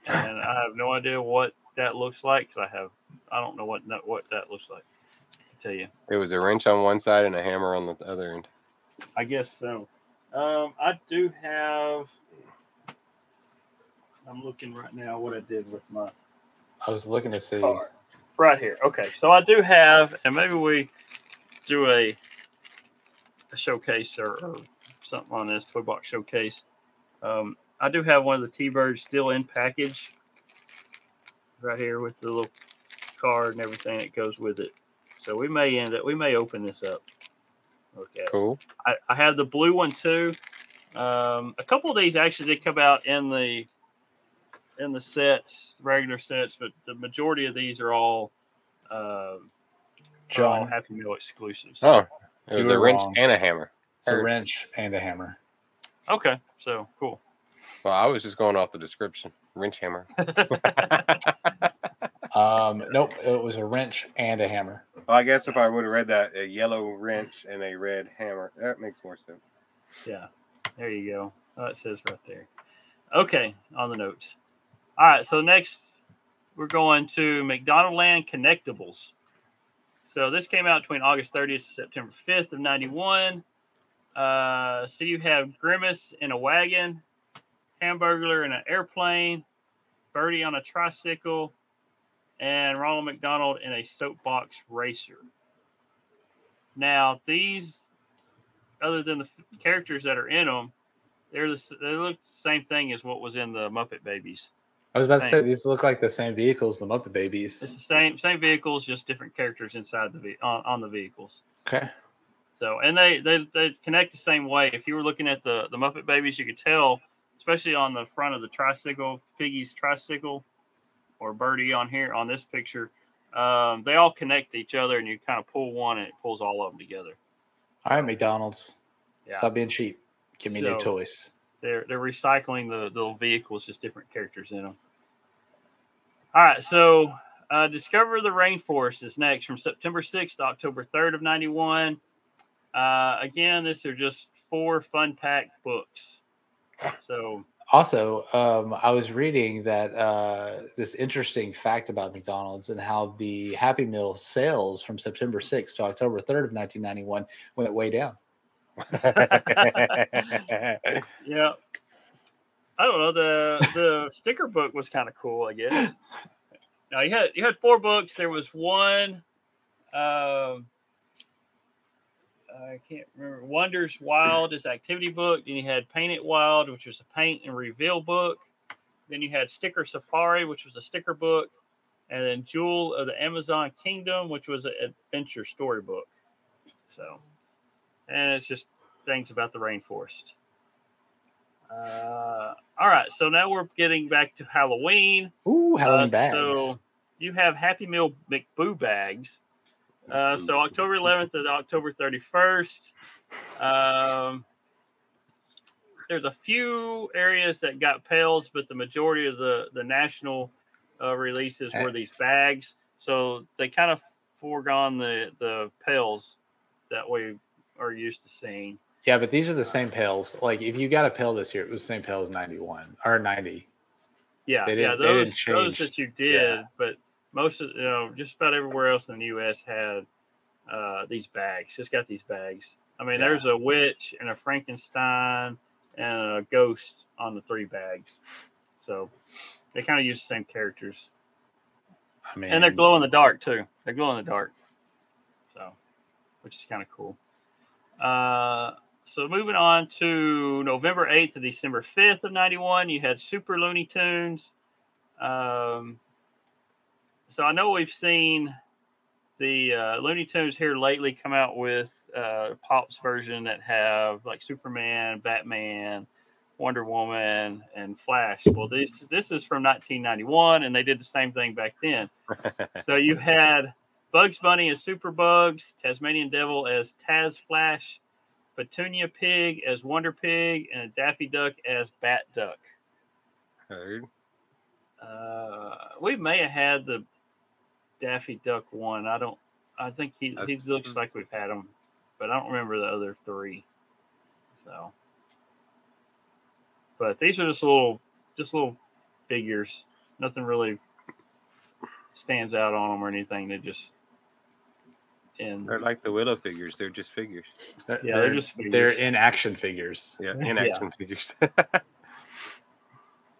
and I have no idea what that looks like because I have I don't know what no- what that looks like. I tell you, It was a wrench on one side and a hammer on the other end. I guess so. Um, I do have. I'm looking right now what I did with my I was looking to see. card. Right here. Okay, so I do have, and maybe we do a, a showcase or, or something on this toy box showcase. Um, I do have one of the T-birds still in package, right here with the little card and everything that goes with it. So we may end up, we may open this up. Okay. Cool. I, I have the blue one too. Um, a couple of these actually did come out in the in the sets, regular sets, but the majority of these are all uh, are all John, Happy Meal exclusives. Oh, it was a were wrench wrong. and a hammer. it's a wrench and a hammer. okay, so cool. Well, I was just going off the description. Wrench hammer. <laughs> <laughs> Um, nope, it was a wrench and a hammer. Well, I guess if I would have read that, a yellow wrench and a red hammer, that makes more sense. yeah, there you go. Oh, it says right there. Okay, on the notes. All right, so next we're going to McDonald Land Connectables. So this came out between August 30th to September 5th of 91. Uh, so you have Grimace in a wagon, Hamburglar in an airplane, Birdie on a tricycle, and Ronald McDonald in a soapbox racer. Now these, other than the characters that are in them, they're the, they look the same thing as what was in the Muppet Babies. I was about to say these look like the same vehicles the Muppet Babies. It's the same same vehicles, just different characters inside the ve- on, on the vehicles. Okay. So, and they, they they connect the same way. If you were looking at the the Muppet Babies, you could tell, especially on the front of the tricycle, Piggy's tricycle, or Birdie on here on this picture, um, they all connect to each other, and you kind of pull one, and it pulls all of them together. All right, McDonald's. Yeah. Stop being cheap. Give me new toys. They're they're recycling the the little vehicles, just different characters in them. All right, so uh, Discover the Rainforest is next from September 6th to October 3rd of 91. Uh, again, these are just four fun packed books. So Also, um, I was reading that uh, this interesting fact about McDonald's and how the Happy Meal sales from September 6th to October 3rd of 1991 went way down. <laughs> yeah, I don't know the the sticker book was kind of cool, I guess. <laughs> Now you had you had four books. There was one. Um, I can't remember. Wonders Wild is activity book. Then you had Paint It Wild, which was a paint and reveal book. Then you had Sticker Safari, which was a sticker book, and then Jewel of the Amazon Kingdom, which was an adventure storybook. So, and it's just things about the rainforest. Uh, all right, so now we're getting back to Halloween. Ooh, Halloween Uh, bags. So you have Happy Meal McBoo bags. Uh, so October 11th to October 31st. Um, there's a few areas that got pails, but the majority of the the national uh, releases were these bags. So they kind of foregone the the pails that we are used to seeing. yeah, but these are the same pails. Like if you got a pail this year, it was the same pail as 91 or 90. Yeah, yeah, those those that you did, Yeah. but most of you know just about everywhere else in the U.S. had uh, these bags. Just got these bags. I mean, Yeah. there's a witch and a Frankenstein and a ghost on the three bags. So they kind of use the same characters. I mean, And they're glow in the dark too. They're glow in the dark. So, which is kind of cool. Uh, so moving on to November 8th to December 5th of 91, you had Super Looney Tunes. Um, so I know we've seen the uh, Looney Tunes here lately come out with uh, Pop's version that have like Superman, Batman, Wonder Woman, and Flash. Well, this this is from 1991, and they did the same thing back then. <laughs> so you had Bugs Bunny as Super Bugs, Tasmanian Devil as Taz Flash, Petunia Pig as Wonder Pig, and Daffy Duck as Bat Duck. Heard. Uh, we may have had the Daffy Duck one. I don't. I think he he That's- looks like we've had him, but I don't remember the other three. So, but these are just little, just little figures. Nothing really stands out on them or anything. They just and They're like the Willow figures. They're just figures. they're, yeah, they're they're- just they're figures. in action figures. Yeah, <laughs> Yeah. in action figures. <laughs>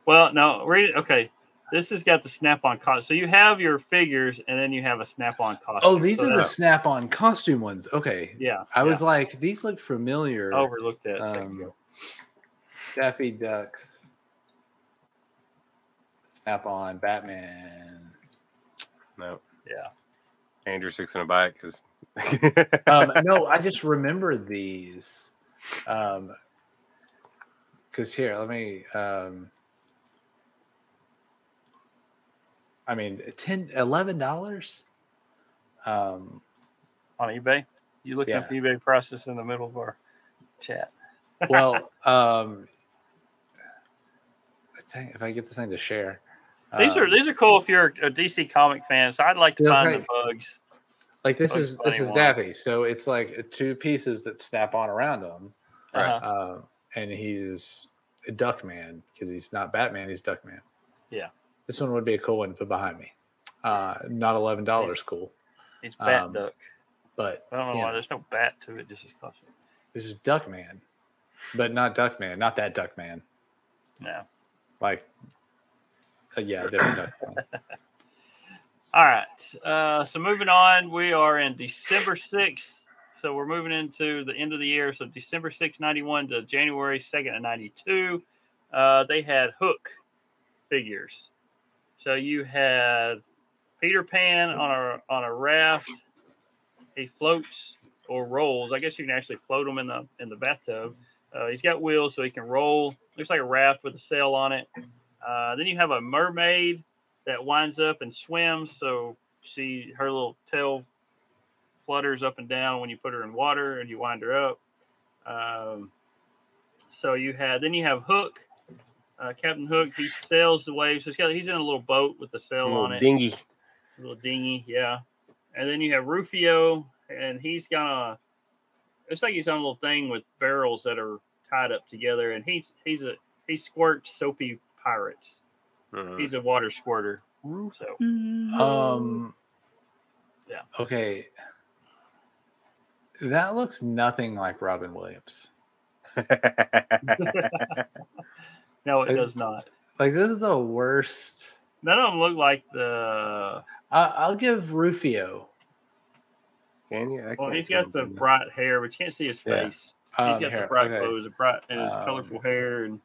Well, no, read it. Okay, this has got the snap-on cost. So you have your figures, and then you have a snap-on costume. Oh, these So are the snap-on costume ones. Okay, yeah. I was like, these look familiar. I overlooked that. a Um. Daffy Duck, Snap-on, Batman. no, Yeah. Andrew's fixing to buy it because. <laughs> Um, no, I just remember these. Um, because here, let me. Um, I mean, ten, eleven dollars. Um, on eBay. You looking up Yeah. eBay prices in the middle of our chat. <laughs> well, um, if I get this thing to share, These are um, these are cool if you're a DC comic fan. So I'd like to find great. the bugs. like this Bugs is this is. Daffy. So it's like two pieces that snap on around him, Right. Uh-huh. um, and he's a Duckman because he's not Batman. He's Duckman. Yeah. This one would be a cool one to put behind me. Uh, not eleven dollars, cool, It's Bat um, Duck. but I don't know why know, there's no bat to it. Just as costume. this is Duckman, but not Duckman. Not that Duckman. No. Like, uh, yeah, different Duckman. <laughs> All right. Uh, so moving on, we are in December 6th. So we're moving into the end of the year. So December 6th, 91 to January 2nd of 92. Uh, they had Hook figures. So you had Peter Pan on a on a raft. He floats or rolls. I guess you can actually float him in the in the bathtub. Uh, he's got wheels so he can roll. Looks like a raft with a sail on it. Uh, then you have a mermaid that winds up and swims. So she her little tail flutters up and down when you put her in water and you wind her up. Um, so you had then you have Hook, uh, Captain Hook. He sails the waves. He's got he's in a little boat with a sail Little on it, dingy. a little dinghy, yeah. And then you have Rufio, and he's got a. It's like he's on a little thing with barrels that are tied up together, and he's he's a he squirts soapy pirates. Mhm. He's a water squirter. So Um. Yeah. Okay. That looks nothing like Robin Williams. <laughs> <laughs> no, it does not. Like this is the worst. None of them look like the. I, I'll give Rufio. Can you? I Well, he's got the doing that. bright hair, but you can't see his Yeah. face. Um, he's got here, the bright okay. clothes, the bright and his Um, colorful hair, and.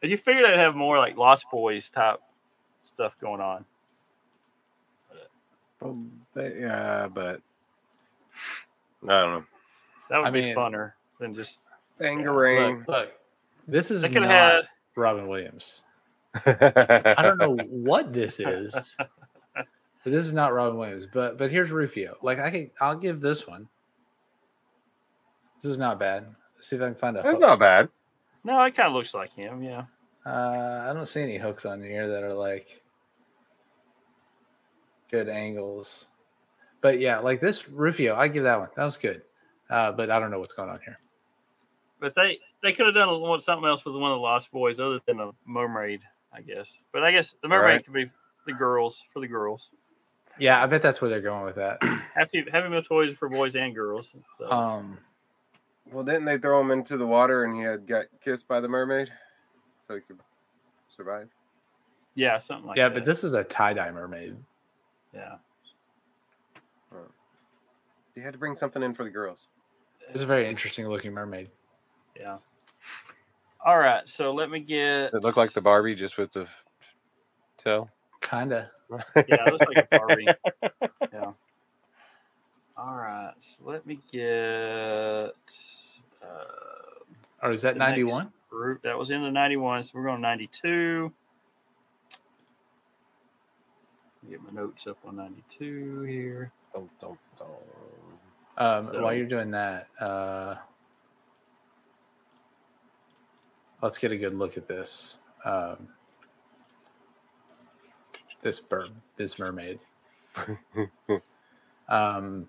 But you figured I'd have more like Lost Boys type stuff going on. Well, they- yeah, but I don't know. That would I be mean- funner than just. Bangarang. Look, look. This is not have had. Robin Williams. <laughs> I don't know what this is. but <laughs> this is not Robin Williams. But but here's Rufio. Like I can, I'll give this one. This is not bad. Let's see if I can find a. That's hook. not bad. No, it kind of looks like him. Yeah. Uh, I don't see any hooks on here that are like good angles. But yeah, like this Rufio, I give that one. That was good. Uh, but I don't know what's going on here. But they they could have done a something else with one of the Lost Boys other than a mermaid, I guess. But I guess the mermaid Right. could be the girls for the girls. Yeah, I bet that's where they're going with that. <clears throat> Happy Happy Meal toys for boys and girls. So. Um, Well, didn't they throw him into the water and he had got kissed by the mermaid so he could survive? yeah, something like yeah, that. Yeah, but this is a tie dye mermaid. yeah. You had to bring something in for the girls. It's a very interesting looking mermaid. Yeah. All right, so let me get. Does it look like the Barbie just with the tail? Kinda. <laughs> Yeah, it looks like a Barbie. yeah. All right, so let me get. Uh, Or is that The ninety one? group that was in the 91, so we're going 92. Get my notes up on 92 here. Dum, dum, dum. Um, So- while you're doing that, uh, let's get a good look at this. Um, this bird, this mermaid. <laughs> um,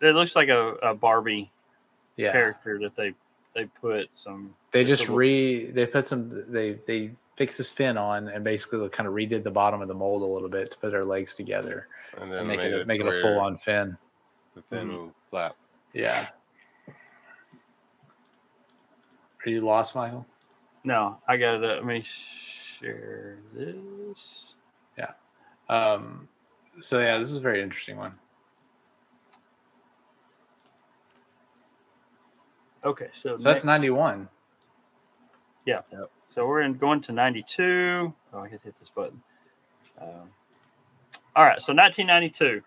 It looks like a, a Barbie yeah, character that they they put some. they just just little- re they put some they they fixed this fin on and basically kind of redid the bottom of the mold a little bit to put her legs together And then and make made it, make it a full on fin. The fin Mhm. will flap. Yeah. Are you lost, Michael? No, I got it. Let me share this. Yeah. Um, so yeah, this is a very interesting one. Okay, so So that's next- 91. So we're in going to 92. Oh, I can hit this button. Um, all right, so 1992.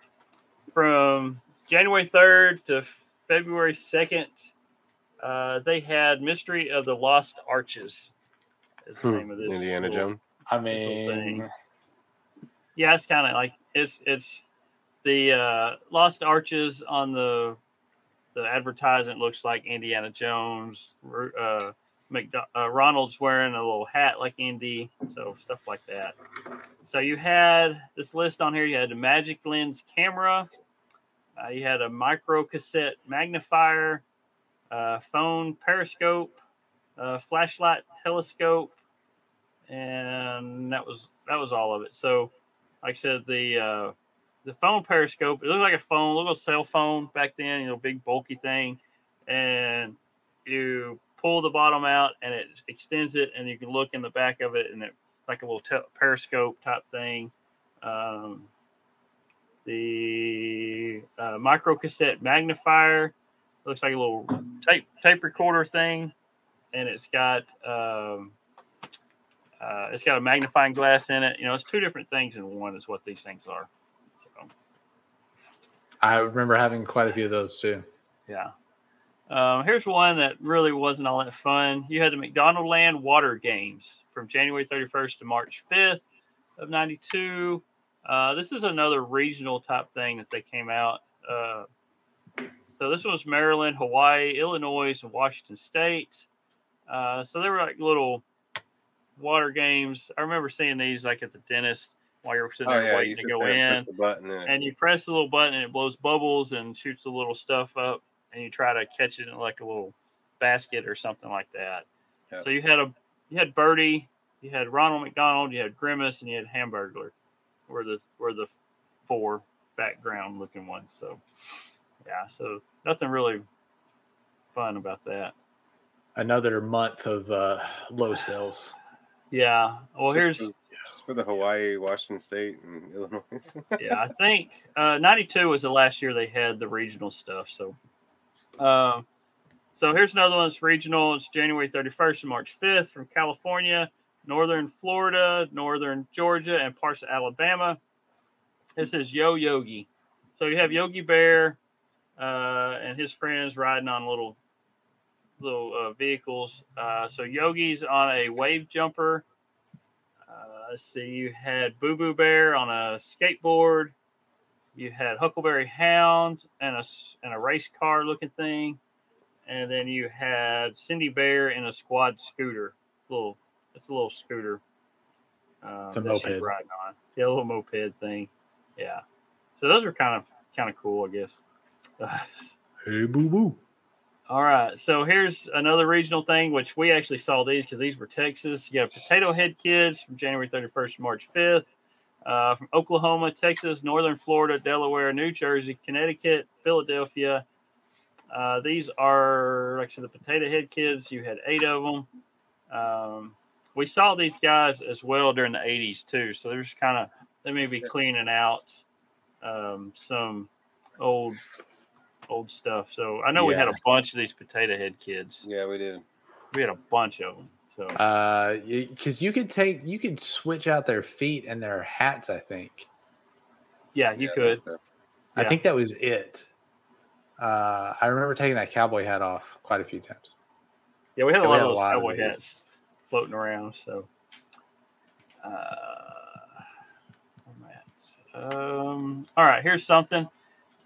From January 3rd to February 2nd, uh, they had Mystery of the Lost Arches. Is the Hmm, name of this. Indiana little- Jones. I This little mean, thing. Yeah, it's kind of like it's it's the uh, Lost Arches on the the advertisement looks like Indiana Jones. Ru- Uh, McDo- uh, Ronald's wearing a little hat like Indy, so stuff like that. So you had this list on here. You had a magic lens camera. Uh, you had a micro cassette magnifier, uh, phone periscope, uh, flashlight telescope, and that was that was all of it. So, like I said, the uh, the phone periscope it looked like a phone, a little cell phone back then, you know, big bulky thing, and you pull the bottom out and it extends it, and you can look in the back of it, and it like a little te- periscope type thing. Um, the uh, micro cassette magnifier looks like a little tape tape recorder thing, and it's got um, uh, it's got a magnifying glass in it. You know, it's two different things in one. Is what these things are. So I remember having quite a few of those too. yeah. Um, here's one that really wasn't all that fun. You had the McDonald Land Water Games from January 31st to March 5th of 92. Uh, this is another regional type thing that they came out. Uh, so this was Maryland, Hawaii, Illinois, and Washington State. Uh, so they were like little water games. I remember seeing these like at the dentist while you're sitting Oh there yeah, waiting to go in push the button and, and you press the little button and it blows bubbles and shoots the little stuff up and you try to catch it in like a little basket or something like that. Yeah. So you had a you had Birdie, you had Ronald McDonald, you had Grimace, and you had Hamburglar were the were the four background looking ones. So yeah, so nothing really fun about that. Another month of uh, low sales. Yeah. Well Just here's for, just for the Hawaii, Washington State, and Illinois. <laughs> yeah, I think uh, 92 was the last year they had the regional stuff. So, um, so here's another one that's regional. It's January 31st and March 5th from California, Northern Florida, Northern Georgia, and parts of Alabama. This is Yo Yogi. So you have Yogi Bear uh, and his friends riding on little little uh, vehicles. Uh, so Yogi's on a wave jumper. Uh, let's see, you had Boo Boo Bear on a skateboard. You had Huckleberry Hound and a and a race car looking thing, and then you had Cindy Bear in a squad scooter. Little, it's a little scooter. A that she's moped. riding on. Yeah, a little moped thing. Yeah. So those are kind of kind of cool, I guess. Hey, boo boo. All right, so here's another regional thing, which we actually saw these because these were Texas. You got Potato Head Kids from January 31st to March 5th. uh, from Oklahoma, Texas, Northern Florida, Delaware, New Jersey, Connecticut, Philadelphia. Uh, these are, like I said, the Potato Head Kids. You had eight of them. Um, we saw these guys as well during the 80s, too. So there's kind of, they may be cleaning out um, some old old stuff. So I know we had a bunch of these Potato Head Kids. Yeah, we did. We had a bunch of them. So Uh, because you could take, you could switch out their feet and their hats. I think. yeah, you Yeah, could. that's, uh, I Yeah. think that was it. Uh, I remember taking that cowboy hat off quite a few times. Yeah, we had a Yeah, we lot had of a those lot of cowboy these. hats floating around. So, uh, where am I at? um, all right, here's something.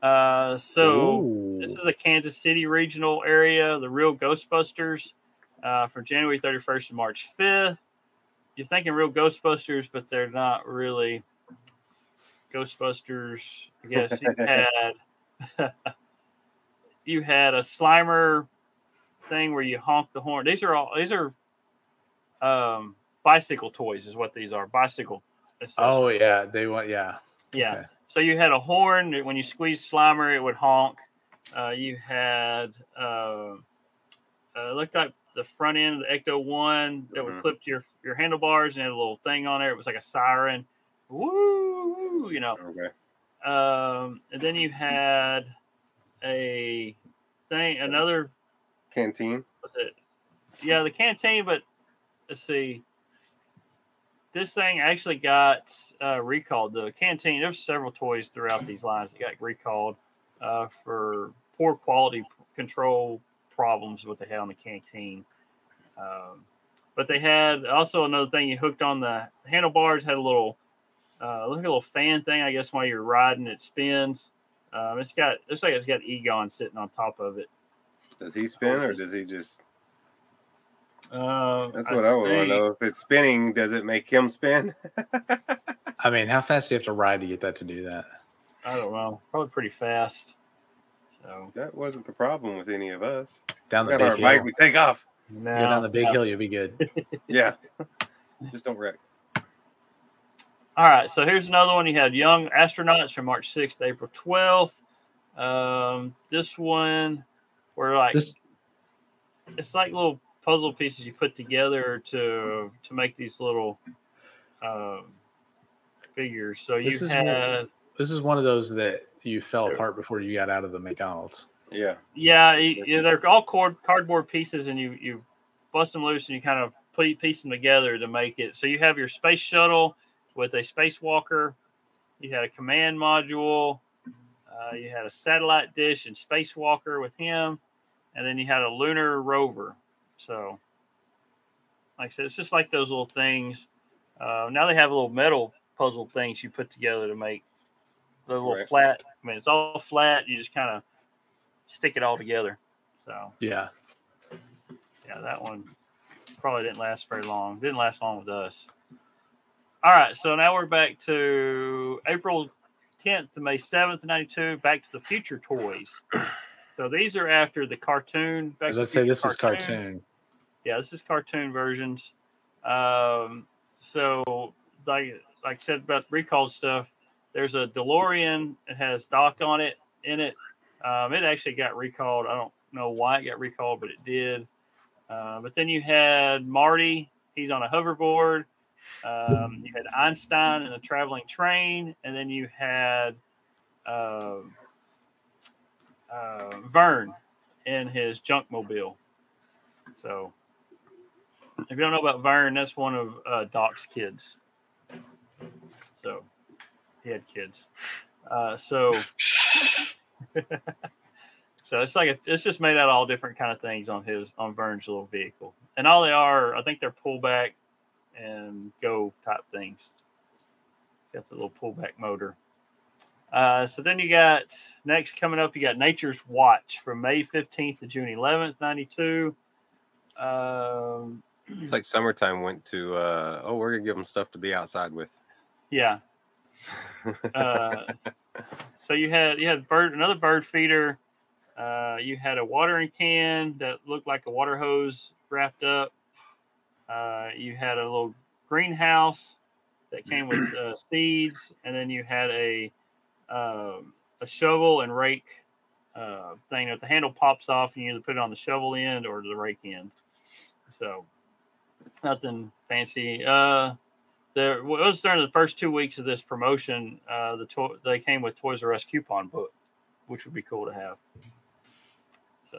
Uh, so Ooh. this is a Kansas City regional area, the real Ghostbusters, uh, from January 31st to March 5th. You're thinking real Ghostbusters, but they're not really Ghostbusters. I guess you <laughs> had <laughs> you had a Slimer thing where you honk the horn. These are all these are um, bicycle toys, is what these are. Bicycle. oh yeah, they want yeah. yeah. okay. So you had a horn when you squeezed Slimer, it would honk. Uh, you had uh, uh, looked like the front end of the Ecto One that would Mhm. clip to your your handlebars and had a little thing on there. It was like a siren. Woo, woo, you know. Okay. Um, and then you had a thing, another Canteen. was it? Yeah, the canteen. But let's see. This thing actually got uh, recalled. The canteen. There's several toys throughout these lines that got recalled uh, for poor quality control problems with the had on the canteen. Um, but they had also another thing you hooked on the handlebars had a little, uh, like a little fan thing. I guess while you're riding, it spins. Um, it's got looks like it's got Egon sitting on top of it. Does he spin or does he just? Uh, That's what I, would want to know. If it's spinning, does it make him spin? <laughs> I mean, how fast do you have to ride to get that to do that? I don't know. Probably pretty fast. So That wasn't the problem with any of us. Down We the got our big bike, hill. we take off. no, Go down the big no. hill, you'll be good. <laughs> Yeah. Just don't wreck. All right, so here's another one. You had young astronauts from March 6th to April 12th. Um, this one, where like This it's like little puzzle pieces you put together to to make these little um, figures. So you This is had this is one of those that you fell apart before you got out of the McDonald's. Yeah. Yeah, you, you- they're all cord, cardboard pieces, and you you bust them loose and you kind of piece them together to make it. So you have your space shuttle with a spacewalker. You had a command module. Uh, you had a satellite dish and spacewalker with him, and then you had a lunar rover. So, like I said, it's just like those little things. Uh, now they have little metal puzzle things you put together to make the little Right. flat. I mean, it's all flat. You just kind of stick it all together. So Yeah. yeah, that one probably didn't last very long. Didn't last long with us. All right, so now we're back to April 10th to May 7th, 92, Back to the Future toys. So these are after the cartoon. Back As I say, Future this is cartoon. Yeah, this is cartoon versions. Um, so like like I said about recall stuff, there's a DeLorean. It has Doc on it in it. Um, it actually got recalled. I don't know why it got recalled, but it did. Uh, but then you had Marty. He's on a hoverboard. Um, you had Einstein in a traveling train, and then you had um uh, Vern in his junk mobile. So, if you don't know about Vern, that's one of uh, Doc's kids. So, he had kids. Uh, so, <laughs> so it's like a, it's just made out of all different kind of things on his on Vern's little vehicle, and all they are, I think they're pullback and go type things. Got the little pullback motor. Uh, so then you got next coming up, you got Nature's Watch from May 15th to June 11th, 92. Um, It's <clears throat> like summertime went to, uh, oh, we're going to give them stuff to be outside with. yeah. <laughs> Uh, so you had you had bird another bird feeder. Uh, you had a watering can that looked like a water hose wrapped up. Uh, you had a little greenhouse that <clears throat> came with uh, seeds, and then you had a um, a shovel and rake uh, thing that the handle pops off, and you either put it on the shovel end or the rake end. So nothing fancy. Uh, there it was during the first two weeks of this promotion. Uh, the to- they came with Toys R Us coupon book, which would be cool to have. So,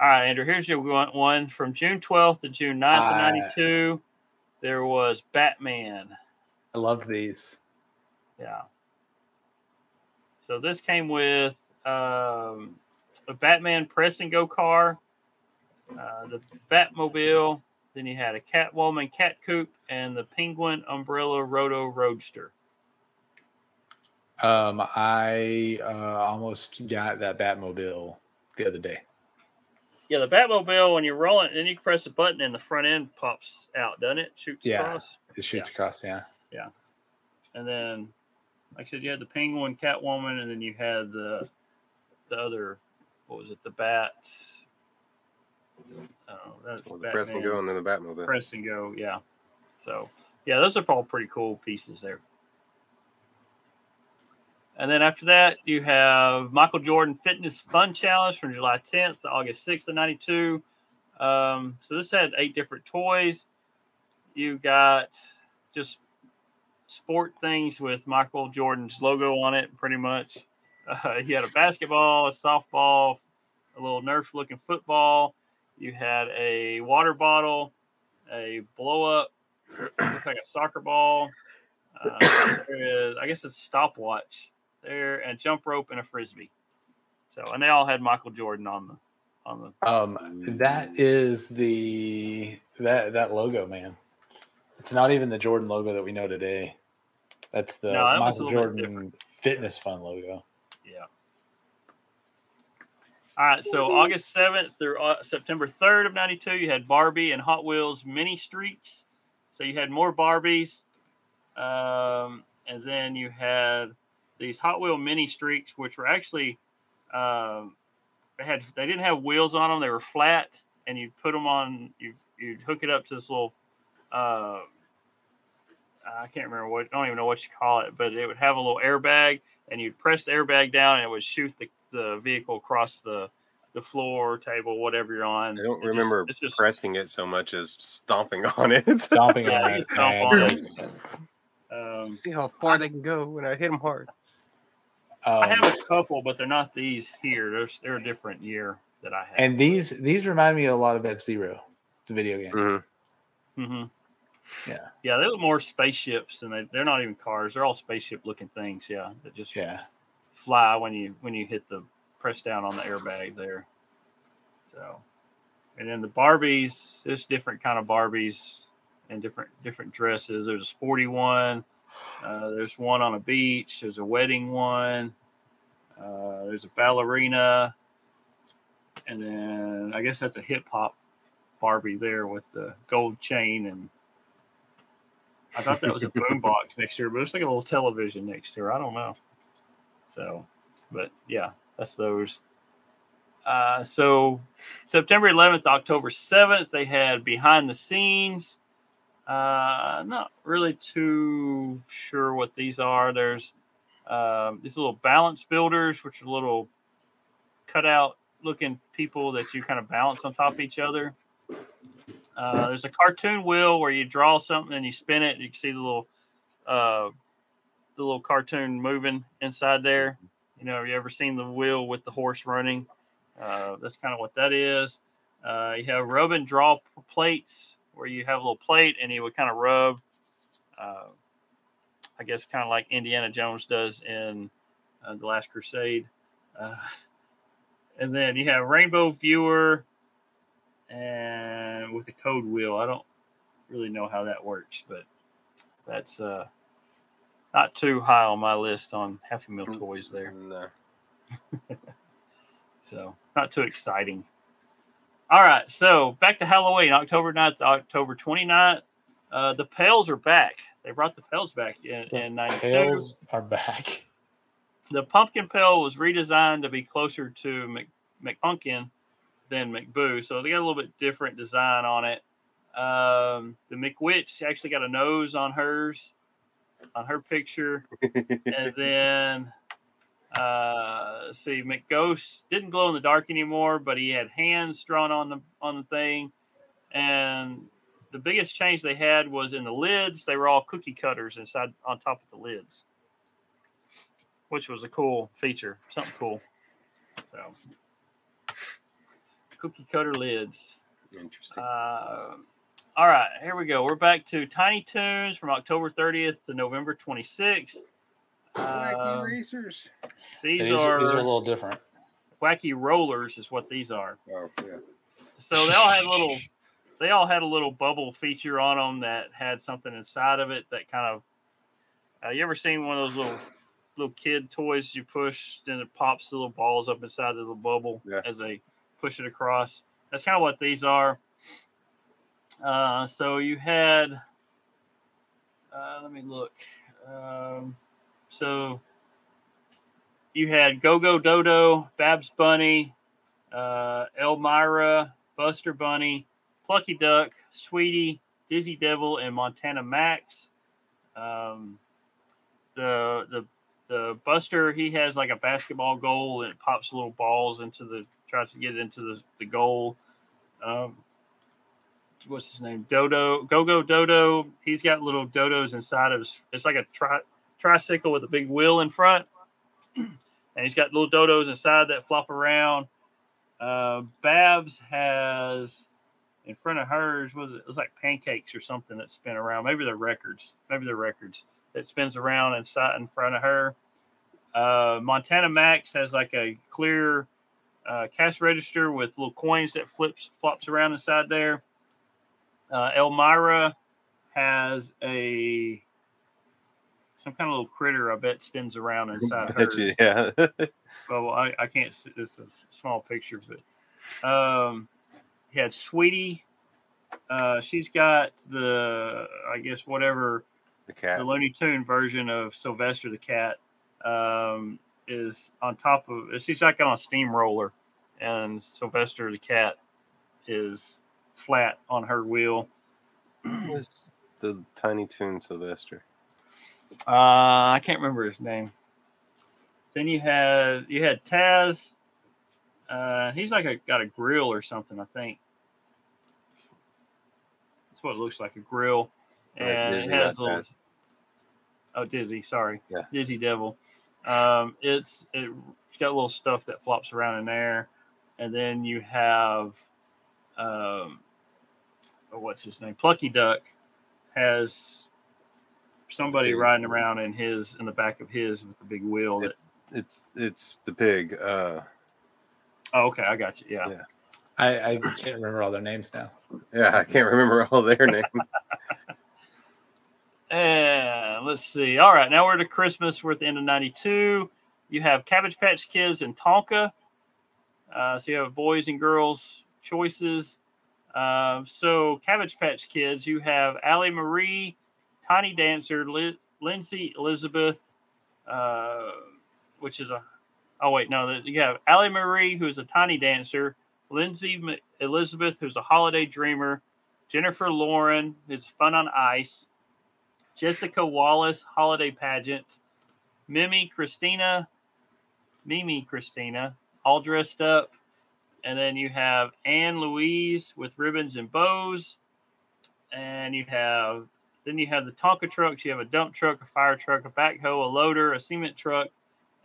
all right, Andrew. Here's your one, from June 12th to June 9th of Ah. '92. There was Batman. I love these. Yeah. So this came with um, a Batman press and go car, uh, the Batmobile. Then you had a Catwoman cat coupe and the Penguin Umbrella Roto Roadster. Um, I uh, almost got that Batmobile the other day. Yeah, the Batmobile when you roll it, then you press a button and the front end pops out, doesn't it? Shoots Yeah. across. It shoots across, Yeah. yeah. And then, like I said, you had the Penguin, Catwoman, and then you had the the other, what was it, the Bat? Oh, that's Well, the press can go and then the Batmobile. press and go. Yeah. So yeah, those are all pretty cool pieces there. And then after that, you have Michael Jordan Fitness Fun Challenge from July 10th to August 6th of 92. Um, so this had eight different toys. You got just sport things with Michael Jordan's logo on it, pretty much. <laughs> Uh, you had a basketball, a softball, a little Nerf looking football. You had a water bottle, a blow up, looks like a soccer ball. Uh, <coughs> there is, I guess it's a stopwatch there, and a jump rope and a frisbee. So, and they all had Michael Jordan on the on the. Um, that is the that that logo, man. It's not even the Jordan logo that we know today. That's the No, that Michael Jordan Fitness Fun logo. Yeah. All right. So August 7th through uh, September 3rd of 92, you had Barbie and Hot Wheels mini streaks. So you had more Barbies. Um, and then you had these Hot Wheel mini streaks, which were actually, um, they had, they didn't have wheels on them. They were flat and you'd put them on, you, you'd hook it up to this little, uh, I can't remember what, I don't even know what you call it, but it would have a little airbag and you'd press the airbag down and it would shoot the, the vehicle across the the floor, table, whatever you're on. I don't It just- remember it's just pressing it so much as stomping on it. <laughs> Stomping Yeah, on it. stomp on it. <laughs> um, See how far they can go when I hit them hard. um, I have a couple, but they're not these here. They're they're a different year that I have. and these these remind me a lot of F Zero, the video game. Mhm. hmm Yeah. yeah, they look more spaceships, and they they're not even cars. They're all spaceship looking things. Yeah, that just Yeah. Fly when you when you hit the press down on the airbag there. So, and then the Barbies, there's different kind of Barbies and different different dresses. There's a sporty one. Uh, there's one on a beach. There's a wedding one. Uh, there's a ballerina, and then I guess that's a hip hop Barbie there with the gold chain and. I thought that was a <laughs> boombox next to her, but it's like a little television next to her. I don't know. So, but yeah, that's those. Uh, so September 11th, October 7th, they had behind the scenes. Uh, not really too sure what these are. There's um, these little balance builders, which are little cutout looking people that you kind of balance on top of each other. Uh, there's a cartoon wheel where you draw something and you spin it. And you can see the little, uh, the little cartoon moving inside there. You know, have you ever seen the wheel with the horse running? Uh, that's kind of what that is. Uh, you have rub and draw plates where you have a little plate and you would kind of rub. Uh, I guess kind of like Indiana Jones does in uh, the Last Crusade. Uh, and then you have rainbow viewer and with the code wheel. I don't really know how that works, but that's uh, not too high on my list on Happy Meal toys there. No. <laughs> So not too exciting. All right, so back to Halloween, October 9th, October 29th. Uh, the pails are back. They brought the pails back in, in 92. Tails are back. The pumpkin pail was redesigned to be closer to Mc, McPumpkin than McBoo. So they got a little bit different design on it. Um, the McWitch actually got a nose on hers, on her picture, <laughs> and then uh, see, McGhost didn't glow in the dark anymore, but he had hands drawn on the on the thing, and the biggest change they had was in the lids. They were all cookie cutters inside on top of the lids, which was a cool feature, something cool. So, cookie cutter lids. Interesting. Uh, all right, here we go. We're back to Tiny Toons from October 30th to November 26th. Wacky Um, racers. these, These, are, these are a little different. wacky rollers, is what these are. Oh yeah. So they all had little, they all had a little bubble feature on them that had something inside of it that kind of. Uh, you ever seen one of those little little kid toys you push, then it pops the little balls up inside of the little bubble Yeah. as they push it across? That's kind of what these are. Uh, so you had. Uh, let me look. Um, so you had Go Go Dodo, Babs Bunny, uh, Elmyra, Buster Bunny, Plucky Duck, Sweetie, Dizzy Devil, and Montana Max. Um, the the the Buster he has like a basketball goal and it pops little balls into the tries to get into the, the goal. Um, what's his name? Dodo Go Go Dodo. He's got little dodos inside of his. It's like a tri- tricycle with a big wheel in front, <clears throat> and he's got little dodos inside that flop around. Uh, Babs has in front of hers was it? it was like pancakes or something that spin around. Maybe they're records. Maybe they're records that spins around inside in front of her. Uh, Montana Max has like a clear uh, cash register with little coins that flips flops around inside there. Uh, Elmyra has a some kind of little critter. I bet spins around inside hers. yeah. <laughs> Well, I, I can't. see It's a small picture, but um, he had Sweetie. Uh, she's got the I guess whatever the cat. the Looney Tune version of Sylvester the cat um, is on top of. She's like on a steamroller, and Sylvester the cat is flat on her wheel. was the Tiny Toon Sylvester. Uh, I can't remember his name. Then you had you had Taz. Uh, he's like a got a grill or something, I think. That's what it looks like a grill, Oh, and Dizzy, it has little. Taz. Oh, Dizzy, sorry, Yeah. Dizzy Devil. Um, it's it, it's got little stuff that flops around in there, and then you have, um, oh, what's his name? Plucky Duck has somebody Pig. riding around in his in the back of his with the big wheel. That, It's it's it's the pig. Uh, oh, okay, I got you. Yeah. Yeah. I, I can't remember all their names now. yeah, I can't remember all their <laughs> names. And let's see. All right, now we're to Christmas. We're at the end of '92. You have Cabbage Patch Kids and Tonka. Uh, so you have boys and girls choices. Um, so Cabbage Patch Kids, you have Allie Marie, Tiny Dancer, Li- Lindsay Elizabeth, uh, which is a. Oh wait, no, you have Allie Marie, who's a tiny dancer, Lindsay Elizabeth, who's a holiday dreamer, Jennifer Lauren, who's fun on ice, Jessica Wallace, holiday pageant, Mimi Christina, Mimi Christina, all dressed up. And then you have Anne Louise with ribbons and bows. And you have, then you have the Tonka trucks. You have a dump truck, a fire truck, a backhoe, a loader, a cement truck.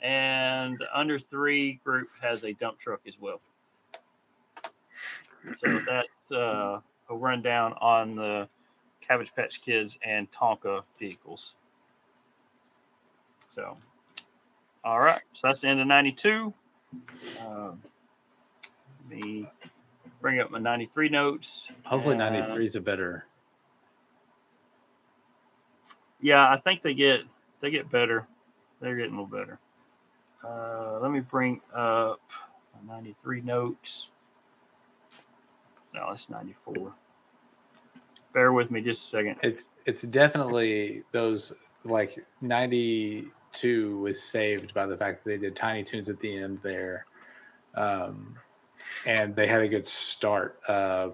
And under three group has a dump truck as well. So that's uh, a rundown on the Cabbage Patch Kids and Tonka vehicles. So, all right. So that's the end of 92. Um, me bring up my 93 notes. Hopefully, 93 is a better. Yeah, I think they get they get better. They're getting a little better. Uh, let me bring up my 93 notes. No, that's 94. Bear with me just a second. It's it's definitely those like 92 was saved by the fact that they did Tiny Toons at the end there, um, and they had a good start. Uh,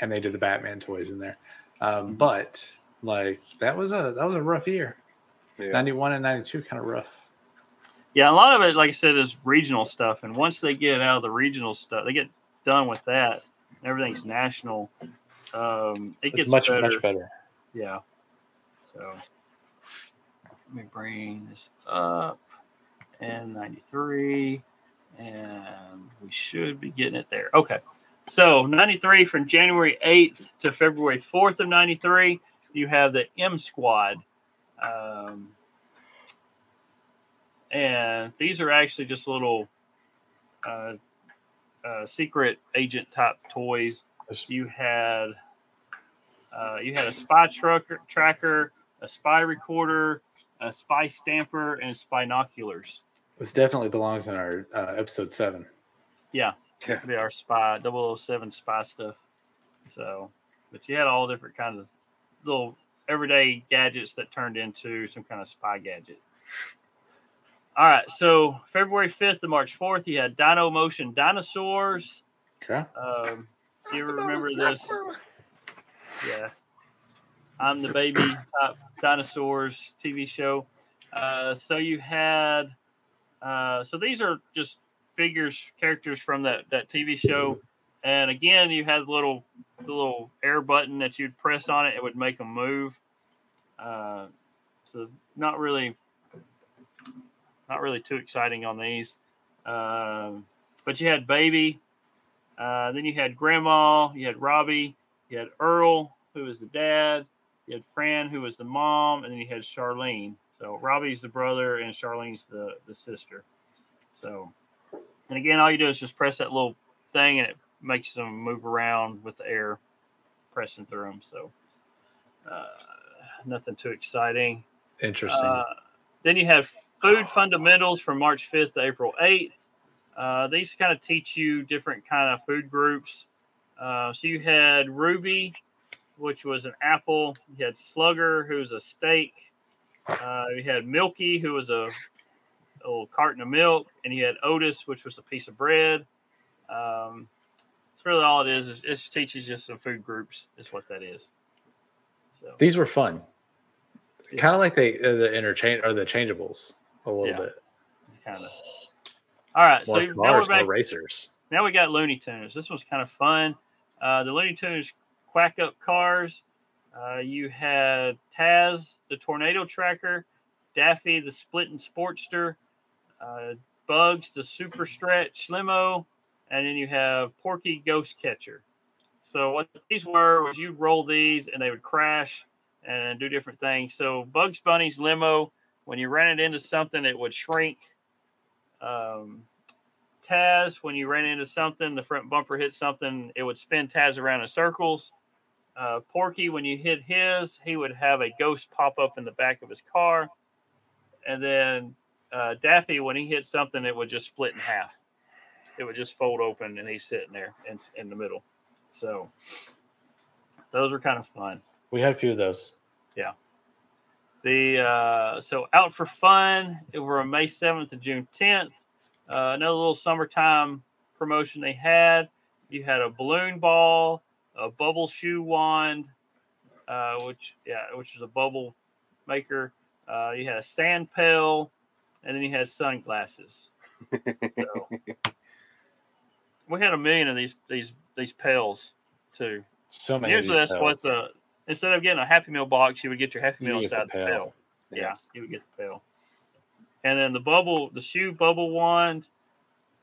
and they did the Batman toys in there. Mm-hmm. Um, but like that was a that was a rough year. Yeah. 91 and 92 kind of rough. Yeah, a lot of it, like I said, is regional stuff. And once they get out of the regional stuff, they get done with that. Everything's national. Um, it It's gets much better. much better. Yeah. So let me bring this up and 93 and we should be getting it there. Okay. So 93 from January 8th to February 4th of 93, you have the M Squad. Um, and these are actually just little uh, uh, secret agent type toys you had uh, you had a spy trucker tracker, a spy recorder, a spy stamper, and spy binoculars. This definitely belongs in our uh, episode seven. Yeah, Yeah. they are spy 007 spy stuff. So, but you had all different kinds of little everyday gadgets that turned into some kind of spy gadget. All right, so February 5th to March 4th, you had Dino Motion Dinosaurs. Okay. Um, do you remember this? Yeah. I'm the baby type dinosaurs TV show. Uh, so you had, uh, so these are just figures, characters from that, that TV show. And again, you had the little, the little air button that you'd press on it, it would make them move. Uh, so not really, not really too exciting on these. Um, but you had baby, uh, then you had grandma, you had Robbie, you had Earl, who was the dad, you had Fran, who was the mom, and then you had Charlene. So Robbie's the brother and Charlene's the, the sister. So, and again, all you do is just press that little thing and it makes them move around with the air pressing through them. So, uh, nothing too exciting. Interesting. Uh, then you have food fundamentals from March 5th to April 8th. Uh, these kind of teach you different kind of food groups. Uh, so you had Ruby, which was an apple. You had Slugger, who's a steak. Uh, you had Milky, who was a, a little carton of milk, and you had Otis, which was a piece of bread. Um, it's really all it is. is It teaches you some food groups. Is what that is. So These were fun. Yeah. Kind of like they uh, the interchange or the changeables a little Yeah. bit. kind of. All right, More so now we're back racers. now we got Looney Tunes. This one's kind of fun. Uh, the Looney Tunes quack up cars. Uh, you had Taz, the tornado tracker, Daffy, the splitting sportster, uh, Bugs, the super stretch limo, and then you have Porky, ghost catcher. So what these were was you'd roll these and they would crash and do different things. So Bugs Bunny's limo, when you ran it into something, it would shrink. Um, Taz, when you ran into something, the front bumper hit something, it would spin Taz around in circles. Uh, Porky, when you hit his, he would have a ghost pop up in the back of his car. And then uh, Daffy, when he hit something, it would just split in half. It would just fold open and he's sitting there in, in the middle. So those were kind of fun. We had a few of those. Yeah. The uh, so out for fun over on May 7th to June 10th. Uh, another little summertime promotion they had. You had a balloon ball, a bubble shoe wand, uh, which yeah, which is a bubble maker. Uh, you had a sand pail, and then you had sunglasses. So we had a million of these these these pails too. So many. Usually that's what the instead of getting a Happy Meal box, you would get your Happy Meal the inside the pail. pail. Yeah. Yeah, you would get the pail. And then the bubble, the shoe bubble wand,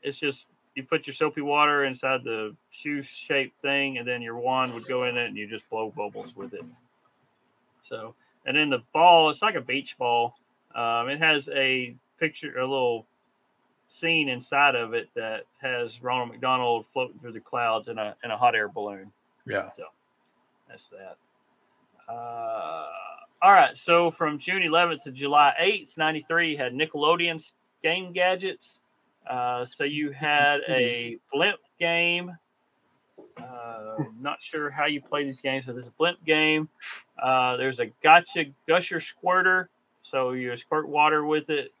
it's just you put your soapy water inside the shoe shaped thing, and then your wand would go in it, and you just blow bubbles with it. So, and then the ball, it's like a beach ball. Um, it has a picture, a little scene inside of it that has Ronald McDonald floating through the clouds in a in a hot air balloon. Yeah. So that's that. Uh, all right. So from June 11th to July 8th, 93, had Nickelodeon's game gadgets. Uh, so you had a blimp game. Uh, not sure how you play these games, but there's a blimp game. Uh, there's a gotcha gusher squirter. So you squirt water with it.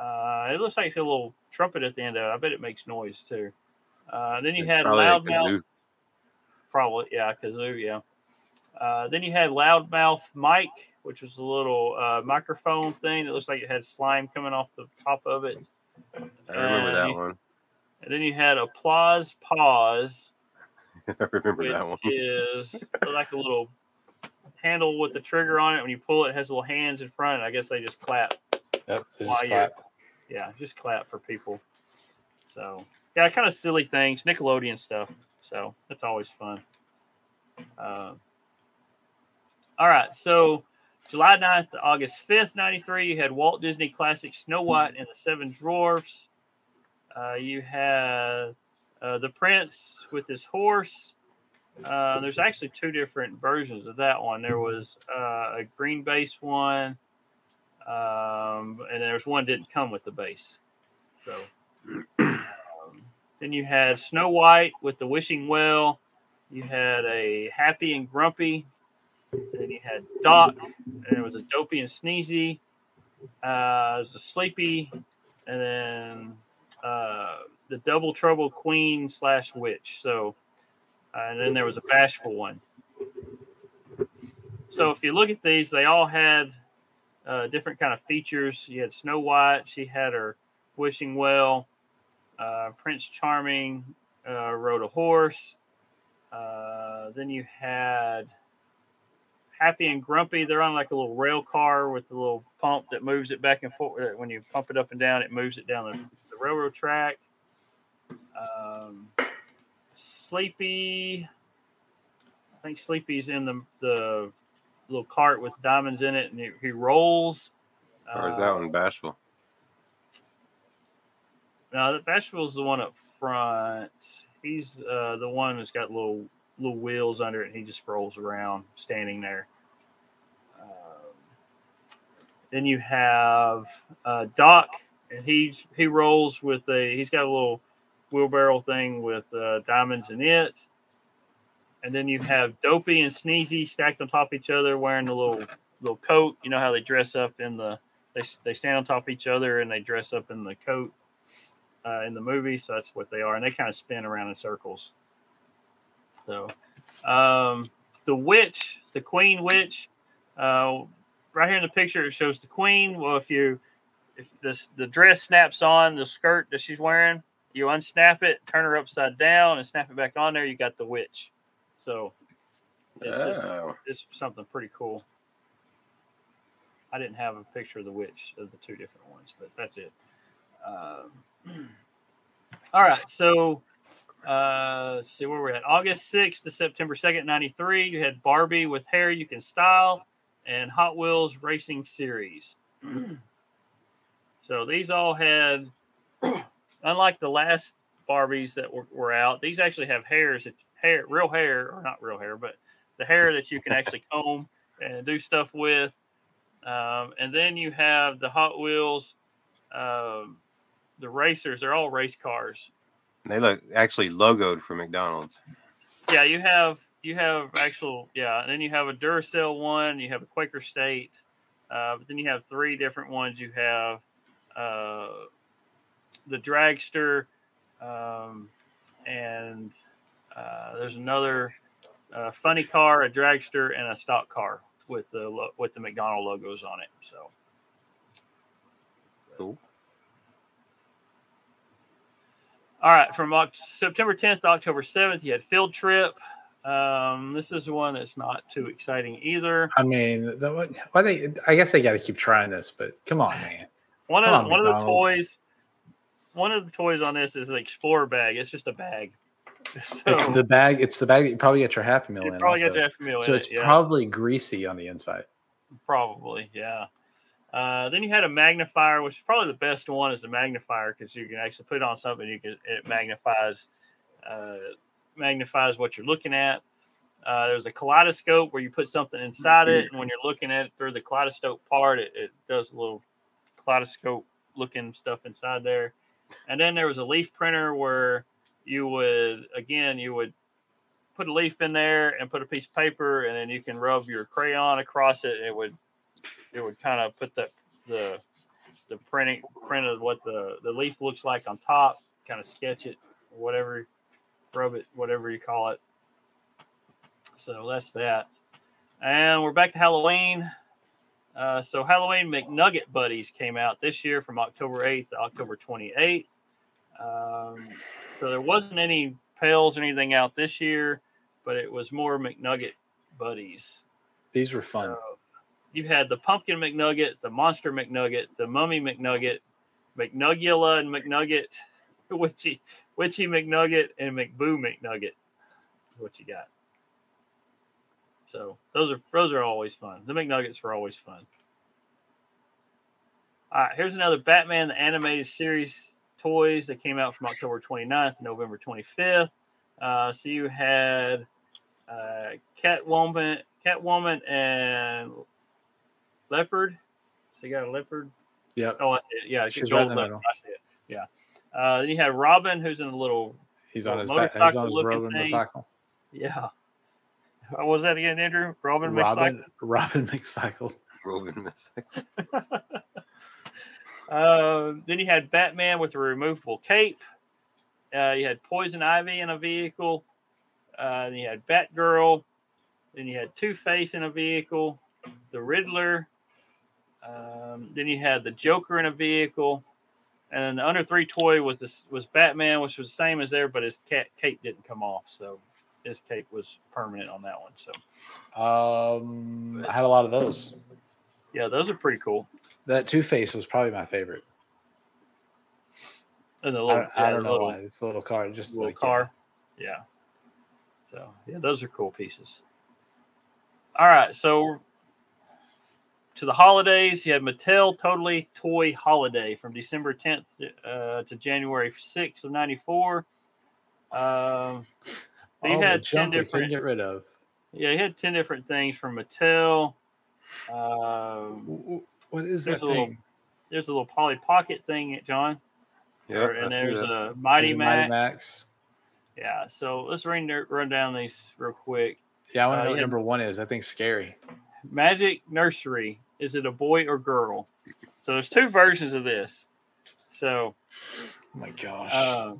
Uh, it looks like a little trumpet at the end of it. I bet it makes noise too. Uh, then you It's had loudmouth. probably yeah, kazoo, yeah. Uh, then you had loudmouth mic, which was a little uh, microphone thing that looks like it had slime coming off the top of it. I remember And that you- one. And then you had applause pause, <laughs> I remember which that one. is <laughs> like a little handle with the trigger on it. When you pull it, it has little hands in front. I guess they just clap. Yep. they While just you're- clap. Yeah, just clap for people. So yeah, kind of silly things, Nickelodeon stuff. So that's always fun. Uh, all right, so July 9th to August 5th, 93, you had Walt Disney Classic Snow White and the Seven Dwarfs. Uh, you had uh, The Prince with his horse. Uh, there's actually two different versions of that one. There was uh, a green base one, um, and there's one didn't come with the base. So um, then you had Snow White with the wishing well. You had a happy and grumpy. Then you had Doc, and it was a dopey and sneezy. Uh, was a sleepy, and then uh, the double trouble queen slash witch. So, uh, and then there was a bashful one. So if you look at these, they all had uh, different kind of features. You had Snow White; she had her wishing well. Uh, Prince Charming uh, rode a horse. Uh, then you had Happy and Grumpy. They're on like a little rail car with a little pump that moves it back and forth. When you pump it up and down, it moves it down the, the railroad track. Um, Sleepy. I think Sleepy's in the the little cart with diamonds in it, and he, he rolls. Or is Uh, that one bashful? No, the Bashful's the one up front. He's uh, the one that's got little little wheels under it, and he just rolls around, standing there. Um, then you have uh, Doc, and he's he rolls with a. He's got a little wheelbarrow thing with uh, diamonds in it. And then you have Dopey and Sneezy stacked on top of each other, wearing the little little coat. You know how they dress up in the they they stand on top of each other and they dress up in the coat uh, in the movie. So that's what they are, and they kind of spin around in circles. So, um, the witch, the queen witch, uh, right here in the picture, it shows the queen. Well, if you if this the dress snaps on the skirt that she's wearing, you unsnap it, turn her upside down, and snap it back on there. You got the witch. So it's just Oh, it's something pretty cool. I didn't have a picture of the witch of the two different ones, but that's it. Um, <clears throat> all right, so uh, let's see where we're at. August 6th to September 2nd, 93. You had Barbie with Hair You Can Style and Hot Wheels Racing Series. so these all had, <clears throat> unlike the last Barbies that were, were out, these actually have hairs, that, hair, real hair, or not real hair, but the hair that you can actually <laughs> comb and do stuff with. Um, and then you have the Hot Wheels, um, the racers. They're all race cars. they look actually logoed for McDonald's. Yeah, you have you have actual yeah, and then you have a Duracell one. You have a Quaker State, uh, but then you have three different ones. You have uh, the Dragster, um, and uh, there's another uh, funny car, a Dragster, and a stock car with the lo- with the McDonald logos on it. So. Cool. All right, from September 10th to October 7th, you had Field Trip. Um, this is one that's not too exciting either. I mean, the, why they? I guess they got to keep trying this, but come on, man. One of Come on, one of the toys, one of the toys on this is an Explorer bag. It's just a bag. <laughs> So It's the bag. It's the bag that you probably get your Happy Meal you in. probably also. Jeff Meal so in it's it. Probably greasy on the inside. probably yeah. Uh, then you had a magnifier, which is probably the best one is the magnifier because you can actually put it on something. You can it magnifies uh, magnifies what you're looking at. Uh, there's a kaleidoscope where you put something inside it, and when you're looking at it through the kaleidoscope part, it, it does a little kaleidoscope looking stuff inside there. And then there was a leaf printer where you would again you would put a leaf in there and put a piece of paper, and then you can rub your crayon across it. It would it would kind of put the the the printing print of what the the leaf looks like on top, kind of sketch it, whatever, rub it, whatever you call it. So that's that. And we're back to Halloween. Uh, so Halloween McNugget Buddies came out this year from October 8th to October 28th. Um, so there wasn't any pails or anything out this year, but it was more McNugget Buddies. These were fun. So you had the Pumpkin McNugget, the Monster McNugget, the Mummy McNugget, McNugula and McNugget, <laughs> Witchy, Witchy McNugget, and McBoo McNugget. What you got? So those are those are always fun. The McNuggets were always fun. All right, here's another Batman the animated series toys that came out from October 29th to November 25th. Uh, so you had uh, Catwoman, Catwoman, and Leopard. So you got a leopard. Yeah. Oh, I see it. Yeah, She's right in the middle. I see it. Yeah. Uh, then you had Robin, who's in a little. He's on his little back. He's on his motorcycle-looking Robin thing. motorcycle. Yeah. What was that again, Andrew? Robin, Robin, Robin <laughs> McCycle. Robin Miss- <laughs> Uh, then you had Batman with a removable cape. Uh, you had Poison Ivy in a vehicle. Uh, then you had Batgirl. Then you had Two Face in a vehicle. The Riddler. Um, then you had the Joker in a vehicle. And then the under three toy was this was Batman, which was the same as there, but his cat cape didn't come off, so his cape was permanent on that one. So Um, I had a lot of those. yeah, those are pretty cool. That Two Face was probably my favorite. And the I little, don't, I don't know little, why. It's a little car, just a little like car. Yeah. So yeah, those are cool pieces. All right, so to the holidays, you had Mattel Totally Toy Holiday from December 10th uh, to January 6th of '94. Um, Yeah. you All the had ten junk we couldn't different. get rid of. Yeah, you had ten different things from Mattel. Um, W- w- What is There's that a little- thing? there's a little Polly Pocket thing, John, Yeah. and there's see a Mighty There's a Max. Max. Yeah, so let's run run down these real quick. Yeah, I want to Uh, know what yeah. number one is. I think scary. Magic Nursery. Is it a boy or girl? So there's two versions of this. So Oh my gosh. uh,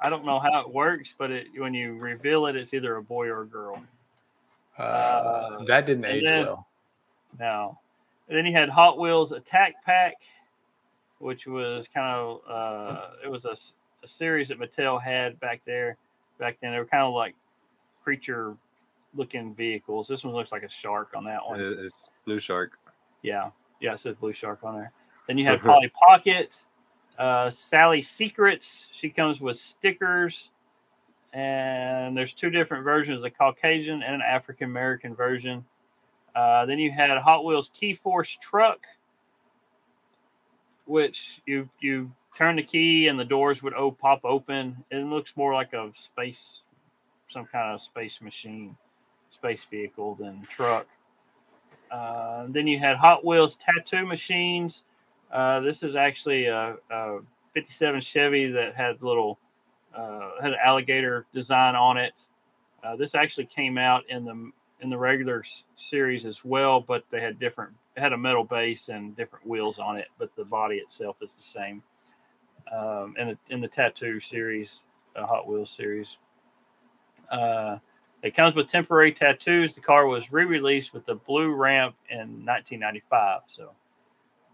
I don't know how it works, but it, when you reveal it, it's either a boy or a girl. Uh, that didn't age then- well. Now, and then you had Hot Wheels Attack Pack, which was kind of uh, it was a series that Mattel had back there. Back then, they were kind of like creature looking vehicles. This one looks like a shark on that one. It's Blue Shark. Yeah, yeah, it says Blue Shark on there. Then you had <laughs> Polly Pocket, uh, Sally Secrets. She comes with stickers, and there's two different versions: a Caucasian and an African American version. Uh, then you had Hot Wheels Key Force Truck, which you you turn the key and the doors would oh, pop open. It looks more like a space, some kind of space machine, space vehicle than truck. Uh, then you had Hot Wheels tattoo machines. Uh, this is actually a, a 57 Chevy that had little uh, had an alligator design on it. Uh, this actually came out in the in the regular s- series as well, but they had different. Had a metal base and different wheels on it, but the body itself is the same. Um, in the in the tattoo series, uh, Hot Wheels series. Uh, it comes with temporary tattoos. The car was re-released with the blue ramp in 1995. So,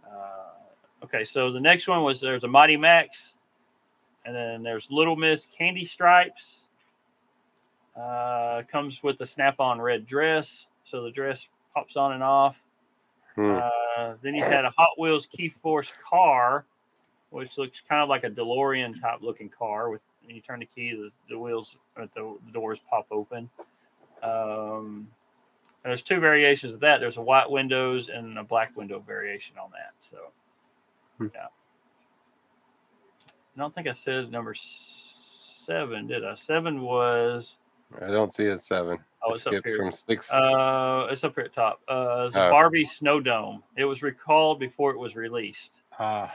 uh, okay. So the next one was there's a Mighty Max, and then there's Little Miss Candy Stripes. Uh, comes with a snap-on red dress, so the dress pops on and off. Hmm. Uh, then you had a Hot Wheels Key Force car, which looks kind of like a DeLorean type looking car. With you turn the key, the, the wheels, the, the doors pop open. Um, and there's two variations of that. There's a white windows and a black window variation on that. So, Hmm. yeah. I don't think I said number seven, did I? Seven was I don't see a seven. Oh, I it's up skipped here. from six. uh, it's up here at top. Uh, it's a Oh. Barbie Snow Dome. It was recalled before it was released. Uh,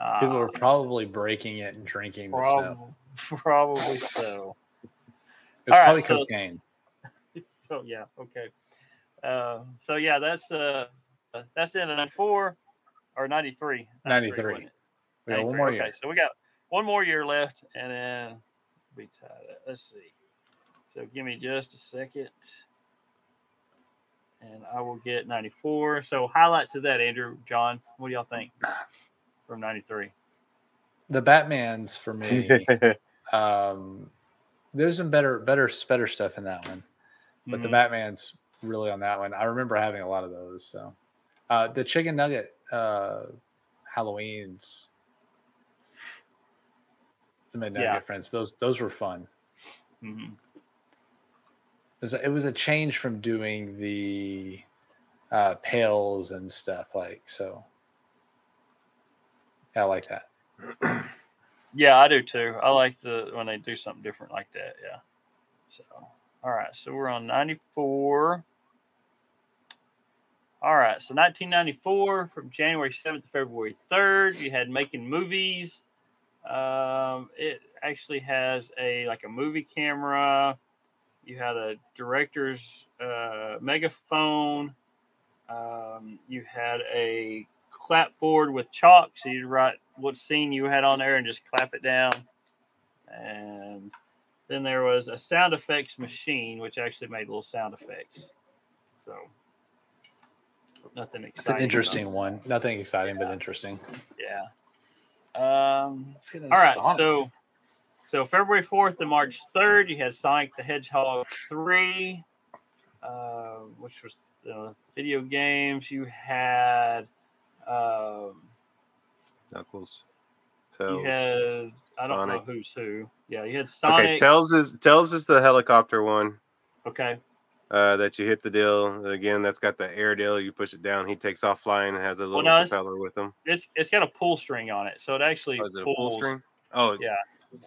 Uh, people were probably breaking it and drinking the snow. Prob- probably so. It was All right, probably so- cocaine. <laughs> Oh yeah, okay. Uh, so yeah, that's uh, that's in ninety four or ninety three. 93. We got one more year. Okay, so we got one more year left, and then we tied it. Let's see. So give me just a second. And I will get 94. So highlight to that, Andrew, John. What do y'all think from 93? The Batman's for me. <laughs> um, there's some better, better, better stuff in that one, but the Mhm. Batman's really on that one. I remember having a lot of those. So, uh, the chicken nugget uh, Halloween's, the Midnight Yeah. Friends. Those those were fun. Mhm. It was, a, it was a change from doing the uh, pails and stuff like so. I like that. <clears throat> Yeah, I do too. I like the when they do something different like that. Yeah. So, all right. So we're on 94. All right. So 1994 from January 7th to February 3rd, you had making movies. Um, it actually has a like a movie camera. You had a director's uh, megaphone. Um, you had a clapboard with chalk, so you'd write what scene you had on there and just clap it down. And then there was a sound effects machine, which actually made little sound effects. So nothing exciting. It's an about- interesting one. Nothing exciting, but interesting. Yeah. Um, Let's get all right, so so February fourth to March third, you had Sonic the Hedgehog three, uh, which was uh, video games. You had um, Knuckles. Tails. had I don't Sonic. know who's who. Yeah, you had Sonic. Okay. Tails is Tails is the helicopter one. okay. Uh, that you hit the deal again. That's got the air deal. You push it down. He takes off flying and has a little no, propeller with him. It's it's got a pull string on it, so it actually Oh, is it a pulls. pull string? Oh, Yeah,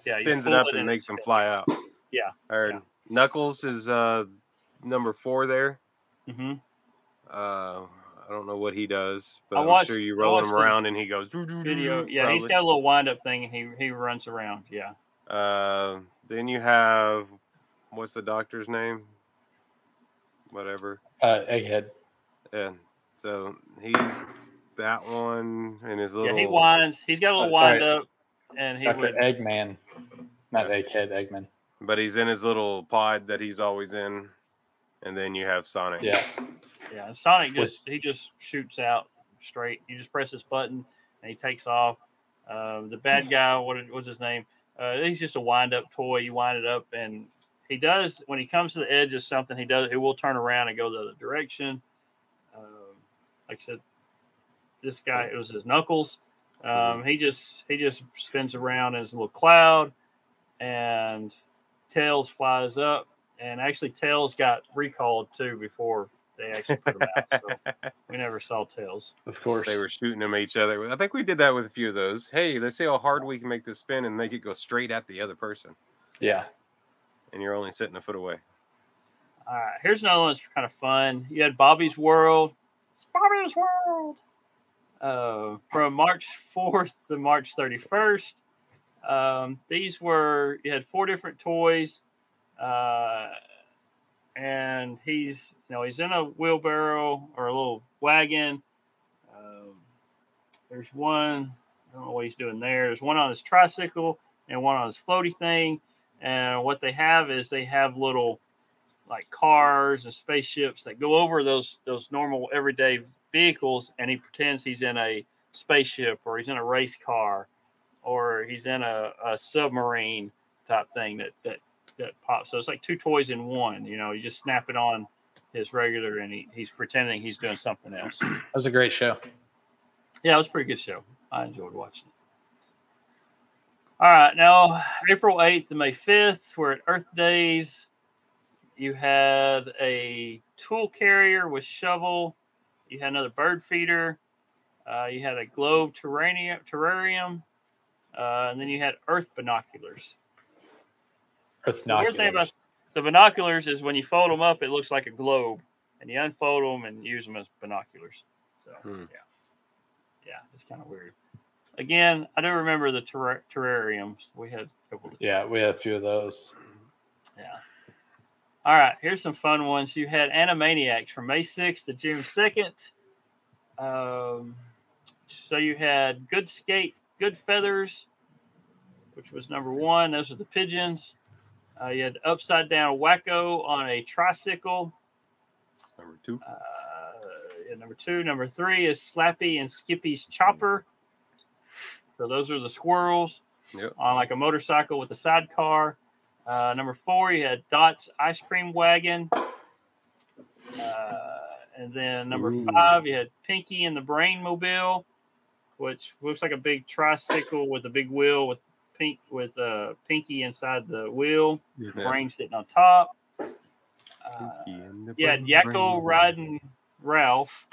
yeah, spins it up it and makes them fly out. Yeah, Or yeah. Knuckles is uh number four there. hmm Uh, I don't know what he does, but I I'm watched- sure you roll him around and he goes doo, doo, doo, Video. doo, Yeah, he's probably. got a little wind up thing, and he he runs around. Yeah. Uh, then you have what's the doctor's name? Whatever. Uh, Egghead. Yeah. So he's that one and his little. Yeah, he winds. He's got a little Oh, sorry. wind up, and he Dr. would. Eggman. Not Egghead, Eggman. But he's in his little pod that he's always in, and then you have Sonic. Yeah. Yeah, and Sonic just he just shoots out straight. You just press this button, and he takes off. Uh, the bad guy, what what's his name? Uh, he's just a wind up toy. You wind it up, and he does when he comes to the edge of something. He does. He will turn around and go the other direction. Um, like I said, this guy it was his knuckles. Um, he just he just spins around in his little cloud, and Tails flies up. And actually, Tails got recalled too before they actually put them out. So <laughs> we never saw Tails. Of course. They were shooting them at each other. I think we did that with a few of those. Hey, let's see how hard we can make this spin and make it go straight at the other person. Yeah. And you're only sitting a foot away. All right, here's another one that's kind of fun. You had Bobby's World. It's Bobby's World. Uh, from March 4th to March 31st. Um, these were, you had four different toys. Uh, and he's, you know, he's in a wheelbarrow or a little wagon. Um, there's one, I don't know what he's doing there. There's one on his tricycle and one on his floaty thing. And what they have is they have little like cars and spaceships that go over those those normal everyday vehicles and he pretends he's in a spaceship or he's in a race car or he's in a, a submarine type thing that that that pops so it's like two toys in one you know you just snap it on his regular and he, he's pretending he's doing something else <clears throat> That was a great show. yeah, it was a pretty good show. I enjoyed watching it. All right, now April 8th to May 5th, we're at Earth Days. You had a tool carrier with shovel. You had another bird feeder. Uh, you had a globe terrarium, terrarium. Uh, and then you had Earth binoculars. Earth The thing about the binoculars is when you fold them up, it looks like a globe, and you unfold them and use them as binoculars. So Hmm. yeah, yeah, it's kind of weird. Again, I do remember the terra- terrariums. We had a couple. Of, Yeah, we had a few of those. yeah. All right, here's some fun ones. You had Animaniacs from May 6th to June 2nd. Um, so you had Good Skate, Good Feathers, which was number one. Those are the pigeons. Uh, you had upside down Wakko on a tricycle. Number two. Uh, yeah, number two. Number three is Slappy and Skippy's Chopper. So those are the squirrels Yep. on like a motorcycle with a sidecar. Uh, number four, you had Dot's Ice Cream Wagon. Uh, and then number Ooh. five, you had Pinky and the Brain Mobile, which looks like a big tricycle with a big wheel with pink with uh, Pinky inside the wheel, Yeah. Brain sitting on top. Uh, Pinky and the yeah, brain, Yakko riding Ralph.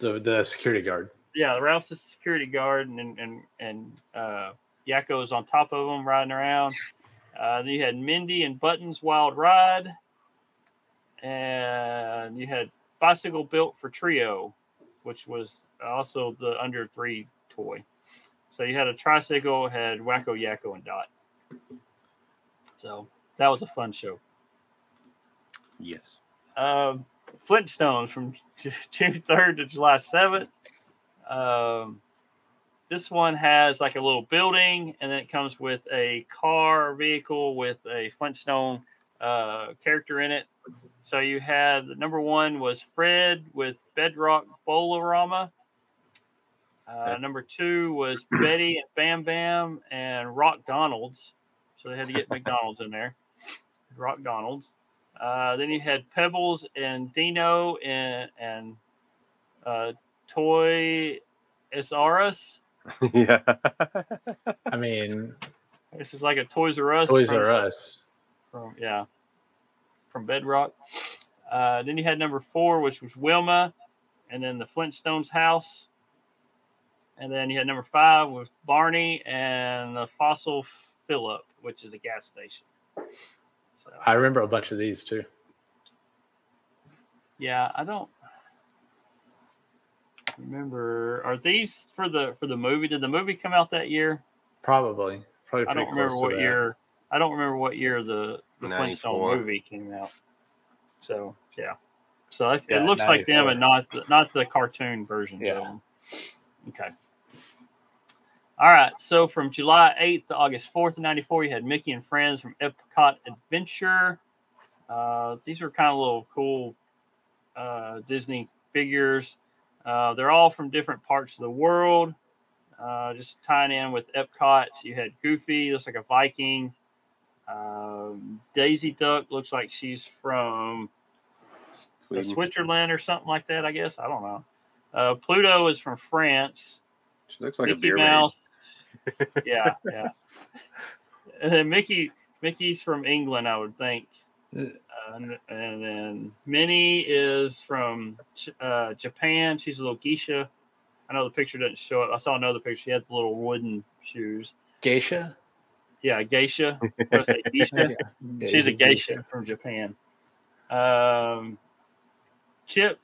The the security guard. Yeah, Ralph's the security guard, and and and uh, Yakko's on top of him riding around. Uh, then you had Mindy and Buttons Wild Ride, and you had Bicycle Built for Trio, which was also the under three toy. So you had a tricycle, had Wakko, Yakko, and Dot. So that was a fun show. Yes. Um, Flintstones from June 3rd to July 7th. Um, this one has like a little building, and then it comes with a car vehicle with a Flintstone uh, character in it. So you had the number one was Fred with Bedrock Bowl-O-Rama. Uh, Number two was <clears throat> Betty and Bam Bam and Rock Donald's. So they had to get McDonald's in there. Rock Donald's. Uh, then you had Pebbles and Dino and and uh, Toy Isaurus. <laughs> yeah. I mean, This is like a Toys R Us. Toys from- R Us. From, yeah, from Bedrock. Uh, then you had number four, which was Wilma, and then the Flintstones house. And then you had number five with Barney and the Fossil Fill-Up, which is a gas station. So, I remember a bunch of these too. Yeah, I don't remember. Are these for the for the movie? Did the movie come out that year? Probably. Probably. I don't pretty remember to what that. year. I don't remember what year the the 94. Flintstone movie came out. So yeah, so it, Yeah, it looks like them 94. and not the, not the cartoon versions Yeah. of them. Okay. All right. So from July 8th to August 4th 94, you had Mickey and Friends from Epcot Adventure. Uh, these are kind of little cool uh, Disney figures. Uh, they're all from different parts of the world. Uh, just tying in with Epcot, you had Goofy, looks like a Viking. Um, Daisy Duck looks like she's from Sweden. Switzerland or something like that. I guess I don't know. Uh, Pluto is from France. She looks like a Mickey beer Mouse. <laughs> yeah, yeah. And then Mickey, Mickey's from England, I would think. Uh, and, and then Minnie is from J- uh, Japan. She's a little geisha. I know the picture doesn't show it. I saw another picture. She had the little wooden shoes. Geisha. Yeah, geisha. What say? Geisha? <laughs> Yeah, She's a you- geisha from Japan. Um, Chip,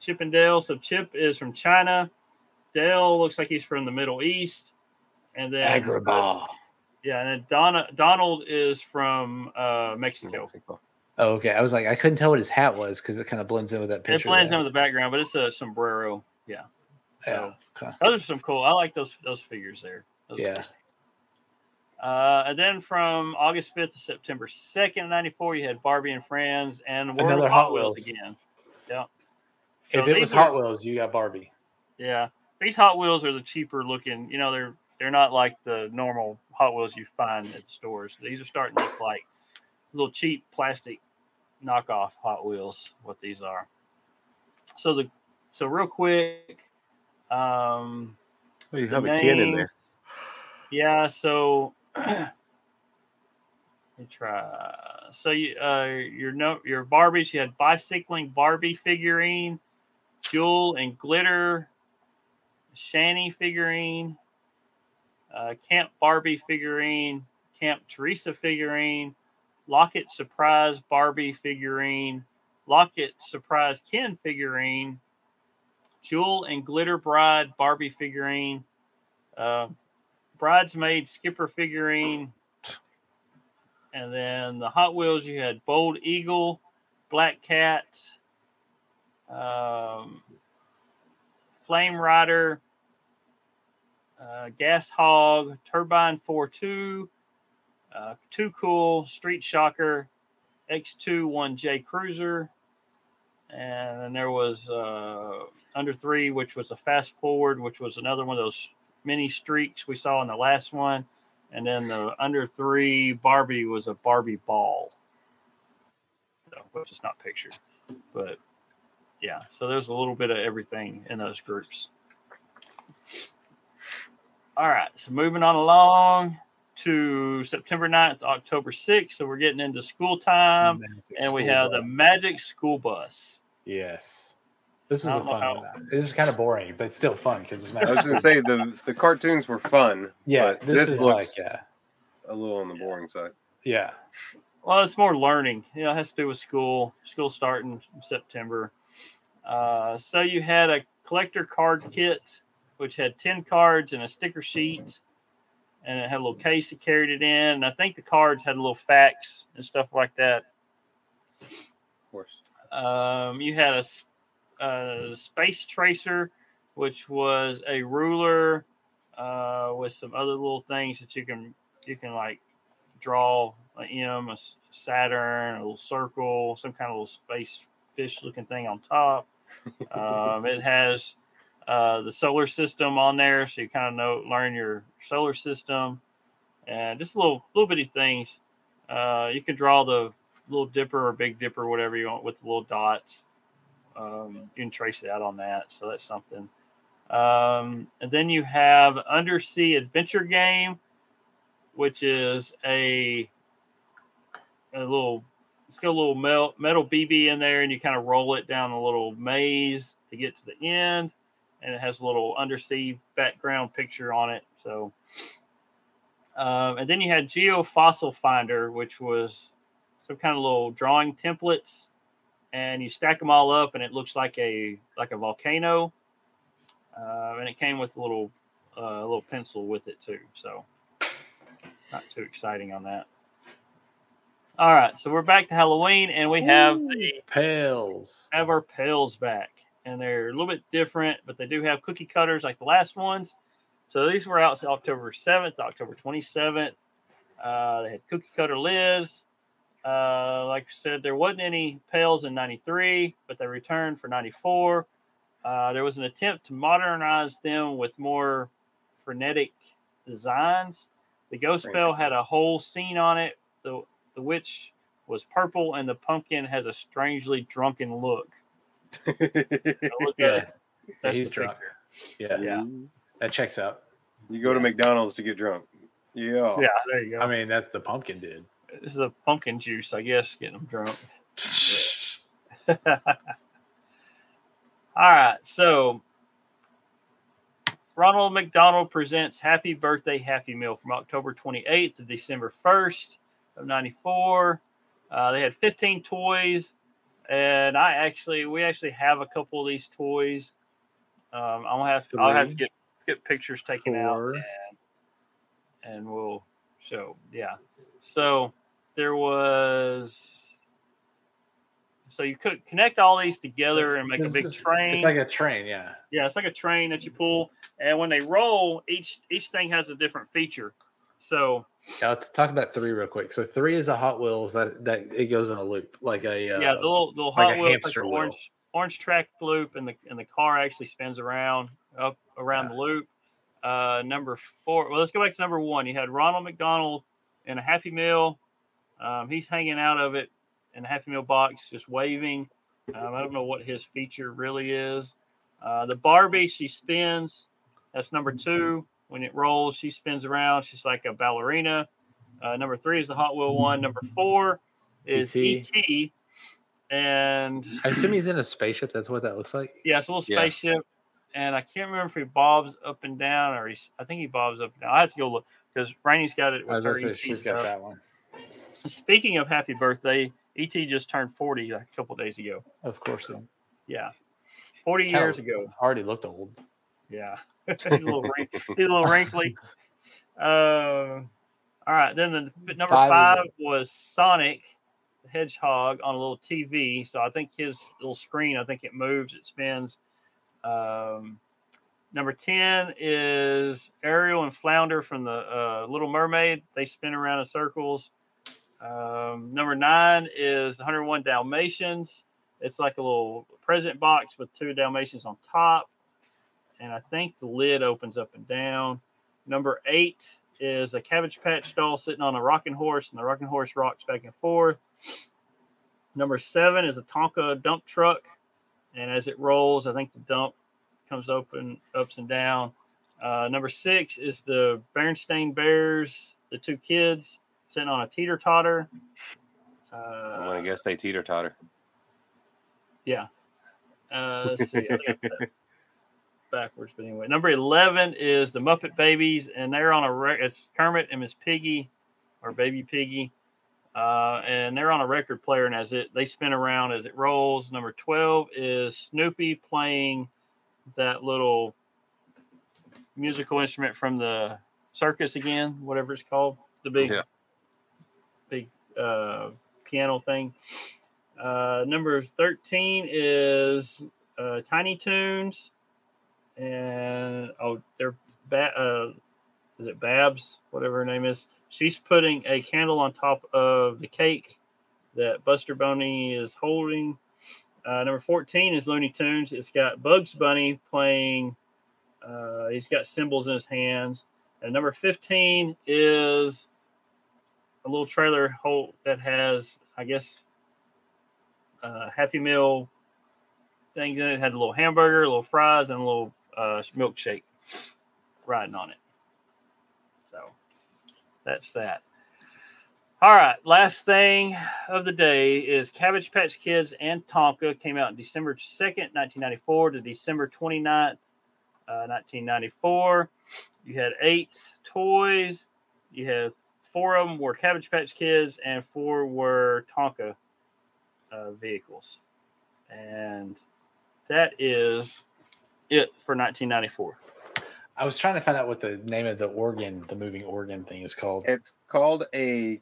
Chip and Dale. So Chip is from China. Dale looks like he's from the Middle East. And then Agrabah. yeah, and then Donna, Donald is from uh, Mexico. Mexico. Oh, okay. I was like, I couldn't tell what his hat was because it kind of blends in with that picture. It blends there. in with the background, but it's a sombrero. Yeah, Yeah. Okay. those are some cool. I like those those figures there. Those Yeah. Uh, and then from August 5th to September 2nd, 94, you had Barbie and Friends and World Another of Hot Hot Wheels Wheels. again. Yeah. If it was these Hot Wheels, you got Barbie. Yeah, these Hot Wheels are the cheaper looking. You know, they're they're not like the normal Hot Wheels you find at the stores. These are starting to look like little cheap plastic knockoff Hot Wheels. What these are. So the so real quick, um, Oh, you the have a can in there. Yeah, so <clears throat> let me try. So you uh your no your Barbies, you had bicycling Barbie figurine, jewel and glitter, Shani figurine, uh, Camp Barbie figurine, Camp Teresa figurine, Locket Surprise Barbie figurine, Locket Surprise Ken figurine, Jewel and Glitter Bride Barbie figurine, uh, Bridesmaid Skipper figurine, and then the Hot Wheels you had Bold Eagle, Black Cat, um, Flame Rider, uh, Gas Hog, Turbine 4 2, uh, Too Cool, Street Shocker, X2 1J Cruiser, and then there was uh, Under Three, which was a fast forward, which was another one of those mini streaks we saw in the last one. And then the Under Three Barbie was a Barbie ball, which is not pictured, but yeah. So there's a little bit of everything in those groups. All right, so moving on along to September 9th, October 6th. So we're getting into school time, and we have Bus. the Magic School Bus. Yes. This is I a fun how- one. This is kind of boring, but it's still fun because it's I was gonna say the the cartoons were fun. yeah, but this, is like yeah, a little on the boring side. yeah. Well, it's more learning. You know, it has to do with school. School starting September. Uh, so you had a collector card kit, which had ten cards and a sticker sheet, and it had a little case that carried it in. And I think the cards had little facts and stuff like that. Of course. Um, you had a space tracer, which was a ruler uh, with some other little things that you can you can like draw a M, a Saturn, a little circle, some kind of little space fish looking thing on top. Um, it has uh, the solar system on there, so you kind of know learn your solar system, and just little little bitty things. Uh, you can draw the little dipper or big dipper, whatever you want, with the little dots. Um, you can trace it out on that, so that's something. Um, and then you have undersea adventure game, which is a a little. It's got a little metal, metal BB in there, and you kind of roll it down a little maze to get to the end, and it has a little undersea background picture on it. So, um, and then you had Geo Fossil Finder, which was some kind of little drawing templates, and you stack them all up, and it looks like a like a volcano. Uh, and it came with a little uh, little pencil with it too. So, not too exciting on that. All right, so we're back to Halloween, and we have the Pails. have our pails back, and they're a little bit different, but they do have cookie cutters like the last ones. So these were out October 7th, October 27th. Uh, they had cookie cutter lids. Uh, like I said, there wasn't any pails in 93, but they returned for 94. Uh, there was an attempt to modernize them with more frenetic designs. The ghost Frantic. pail had a whole scene on it. The, the witch was purple, and the pumpkin has a strangely drunken look. <laughs> Look Yeah. at it. That's He's drunk. picture. Yeah, Yeah. that checks out. You go to McDonald's to get drunk. Yeah. Yeah, there you go. I mean, that's the pumpkin dude. this is the pumpkin juice, I guess, getting them drunk. <laughs> All right, so Ronald McDonald presents Happy Birthday Happy Meal from October 28th to December 1st of 94. Uh, they had 15 toys, and I actually, we actually have a couple of these toys. Um, I'm gonna have, I'll have to get get pictures taken out, and, and we'll show. Yeah, so there was. So you could connect all these together and make a big train. It's like a train, yeah. Yeah, it's like a train that you pull, and when they roll, each each thing has a different feature. So Yeah, let's talk about three real quick. So three is a Hot Wheels that that it goes in a loop, like a uh, yeah, the little little like Hot a Wheels, like hamster wheel. orange orange track loop, and the and the car actually spins around up around Yeah. the loop. Uh, number four. Well, let's go back to number one. You had Ronald McDonald in a Happy Meal. Um, he's hanging out of it in a Happy Meal box, just waving. Um, I don't know what his feature really is. Uh, the Barbie, she spins. That's number two. When it rolls, she spins around. She's like a ballerina. Uh, number three is the Hot Wheel one. Number four is E.T.. E.T. And I assume he's in a spaceship. That's what that looks like. yeah, it's a little Yeah. spaceship. And I can't remember if he bobs up and down or he's, I think he bobs up and down. I have to go look because Rainey's got it. I was with gonna her say ET she's got that one. Speaking of happy birthday, ET just turned 40 like a couple days ago. Of course, so. Yeah. 40 Kinda years ago. already looked old. Yeah. <laughs> he's, a little wrink- he's a little wrinkly. Um, all right. Then the number Five five, was Sonic the Hedgehog on a little TV. So I think his little screen, I think it moves, it spins. Um, Number 10 is Ariel and Flounder from the uh, Little Mermaid. They spin around in circles. Um, number nine is 101 Dalmatians. It's like a little present box with two Dalmatians on top. And I think the lid opens up and down. Number eight is a Cabbage Patch doll sitting on a rocking horse, and the rocking horse rocks back and forth. Number seven is a Tonka dump truck. And as it rolls, I think the dump comes open ups and down. Uh, number six is the Bernstein Bears, the two kids sitting on a teeter totter. Uh, I'm gonna guess they teeter totter. Yeah. Uh, let's see. I got that backwards, but anyway, number eleven is the Muppet Babies, and they're on a re- it's Kermit and Miss Piggy, or Baby Piggy, uh, and they're on a record player, and as it they spin around as it rolls. Number twelve is Snoopy playing that little musical instrument from the circus again, whatever it's called, the big, Yeah. big uh, piano thing. Uh, number 13 is uh, Tiny Toons. And oh, they're ba- uh, is it Babs, whatever her name is. She's putting a candle on top of the cake that Buster Bunny is holding. Uh, number 14 is Looney Tunes. It's got Bugs Bunny playing, uh, he's got cymbals in his hands. And number 15 is a little trailer hole that has, I guess, uh, Happy Meal things in it. it. Had a little hamburger, a little fries, and a little uh, milkshake riding on it. So that's that. All right, last thing of the day is Cabbage Patch Kids and Tonka came out December 2nd, 1994 to December 29th, uh, 1994. You had eight toys. You had four of them were Cabbage Patch Kids and four were Tonka uh, vehicles. And that is it for 1994. I was trying to find out what the name of the organ, the moving organ thing is called. It's called a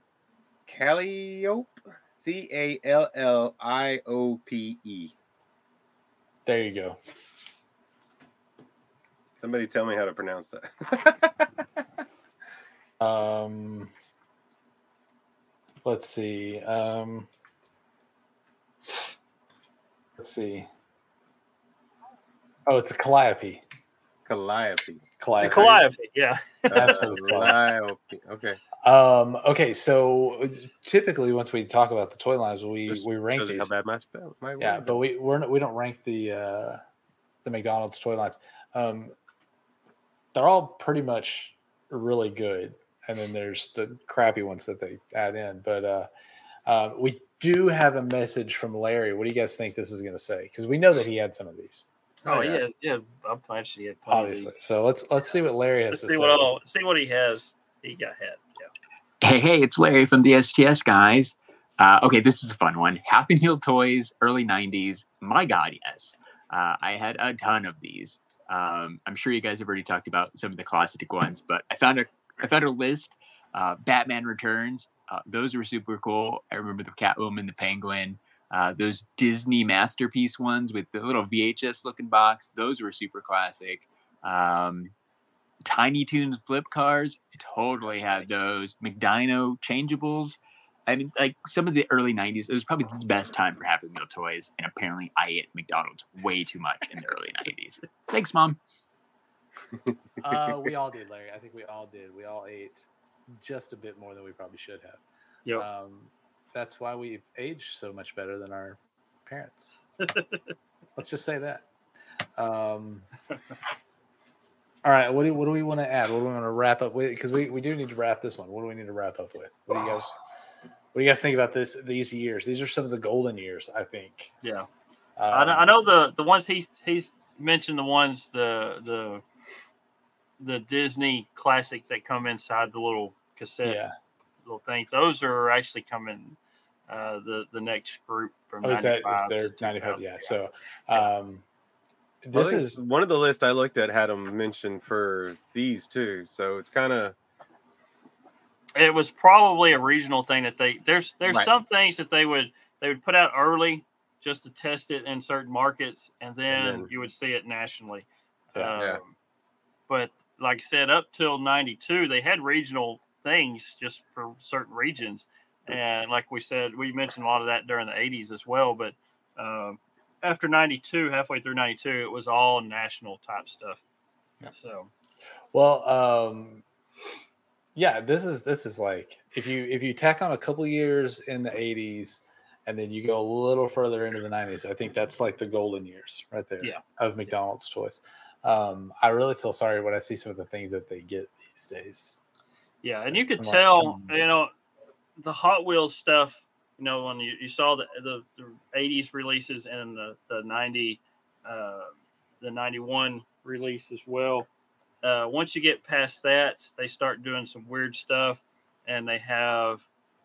Calliope. C A L L I O P E. There you go. Somebody tell me how to pronounce that. <laughs> Um, let's see. Um, let's see. Oh, it's a calliope. Calliope. The Calliope. Calliope, yeah. That's <laughs> what it's called. Calliope. Okay. Um, okay, so typically once we talk about the toy lines, we Just we rank shows these. how bad my spell. My Yeah, word but we we're not, we don't rank the uh, the McDonald's toy lines. Um, they're all pretty much really good, and then there's the crappy ones that they add in. But uh, uh, we do have a message from Larry. What do you guys think this is going to say? Because we know that he had some of these, Oh yeah. yeah, yeah. I'm actually he had plenty obviously. So let's let's see what Larry has Let's to see say. what all, see what he has. He got had. Yeah. Hey, hey, it's Larry from the STS guys. Uh, okay, this is a fun one. Happy Meal toys, early 90s. My God, yes. Uh, I had a ton of these. Um, I'm sure you guys have already talked about some of the classic ones, but I found a I found a list. Uh, Batman Returns. Uh, those were super cool. I remember the Catwoman, the Penguin. Uh, those Disney masterpiece ones with the little VHS looking box. Those were super classic. Um, Tiny Toons flip cars, totally had those. McDino changeables. I mean, like some of the early 90s, it was probably the best time for Happy Meal toys. And apparently, I ate McDonald's way too much in the early 90s. Thanks, Mom. <laughs> Uh, we all did, Larry. I think we all did. We all ate just a bit more than we probably should have. Yep. Um, that's why we've aged so much better than our parents. Let's just say that. Um, all right. What do, what do we want to add? What do we want to wrap up with? Because we, we do need to wrap this one. What do we need to wrap up with? What do you guys What do you guys think about this? These years. These are some of the golden years. I think. Yeah. Um, I, know, I know the the ones he he's mentioned the ones the the the Disney classics that come inside the little cassette Yeah. little things. Those are actually coming. Uh, the the next group from Oh, is that is 95 there 95? 2000. Yeah. So, um, this think is one of the lists I looked at had them mentioned for these too. So it's kind of it was probably a regional thing that they there's there's Right. some things that they would they would put out early just to test it in certain markets and then, then- you would see it nationally Yeah. Yeah. Um, but like I said, up till '92, they had regional things just for certain regions, and like we said, we mentioned a lot of that during the '80s as well. But um, after '92, halfway through '92, it was all national type stuff. So, Well, um, yeah, this is this is like if you if you tack on a couple years in the '80s and then you go a little further into the '90s, I think that's like the golden years right there Yeah. of McDonald's toys. Um, I really feel sorry when I see some of the things that they get these days. Yeah, and you could I'm tell, hmm. you know, the Hot Wheels stuff. You know, when you, you saw the, the the '80s releases and the the '90 uh, the '91 release as well. Uh, once you get past that, they start doing some weird stuff, and they have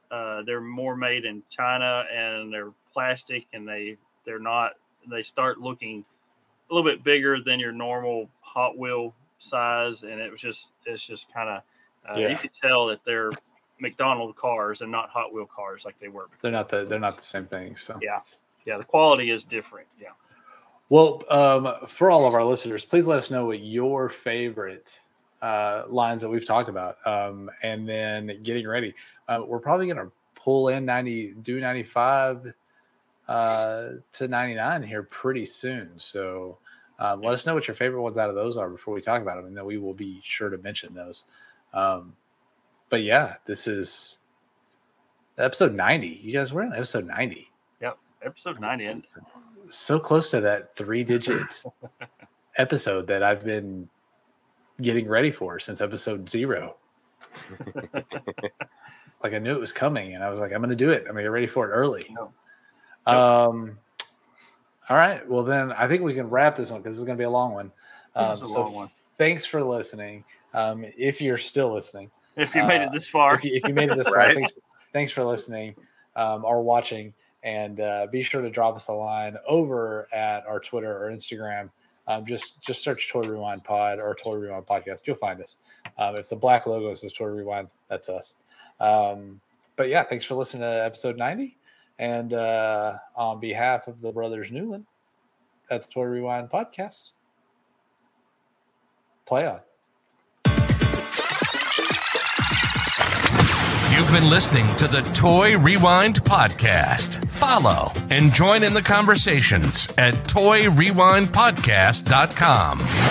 uh, they're more made in China and they're plastic, and they they're not. They start looking a little bit bigger than your normal Hot Wheel size, and it was just it's just kind of uh, Yeah. you could tell that they're McDonald cars and not Hot Wheel cars like they were. They're not the they're not the same thing. So Yeah, yeah, the quality is different. Yeah, Well, um, for all of our listeners, please let us know what your favorite uh, lines that we've talked about. Um, and then getting ready, uh, we're probably going to pull in 90, do 95 uh, to 99 here pretty soon. So um, let us know what your favorite ones out of those are before we talk about them. And then we will be sure to mention those. Um, but yeah, this is episode 90. You guys, we're in episode 90 Yep, episode ninety. And so close to that three digit <laughs> episode that I've been getting ready for since episode zero. <laughs> like I knew it was coming and I was like, I'm going to do it. I'm going to get ready for it early. No. Um, all right. Well, then I think we can wrap this one because it's going to be a long one. Um, a so long one. thanks for listening. Um, if you're still listening, if you made Uh, it this far, if you, if you made it this <laughs> far, thanks, thanks for listening um, or watching. And uh, be sure to drop us a line over at our Twitter or Instagram. Um, just just search Toy Rewind Pod or Toy Rewind Podcast. You'll find us. Um, if it's a black logo that says Toy Rewind, that's us. Um, but yeah, thanks for listening to episode 90. And uh, on behalf of the brothers Newland at the Toy Rewind Podcast, play on. You've been listening to the Toy Rewind Podcast. Follow and join in the conversations at toyrewindpodcast.com.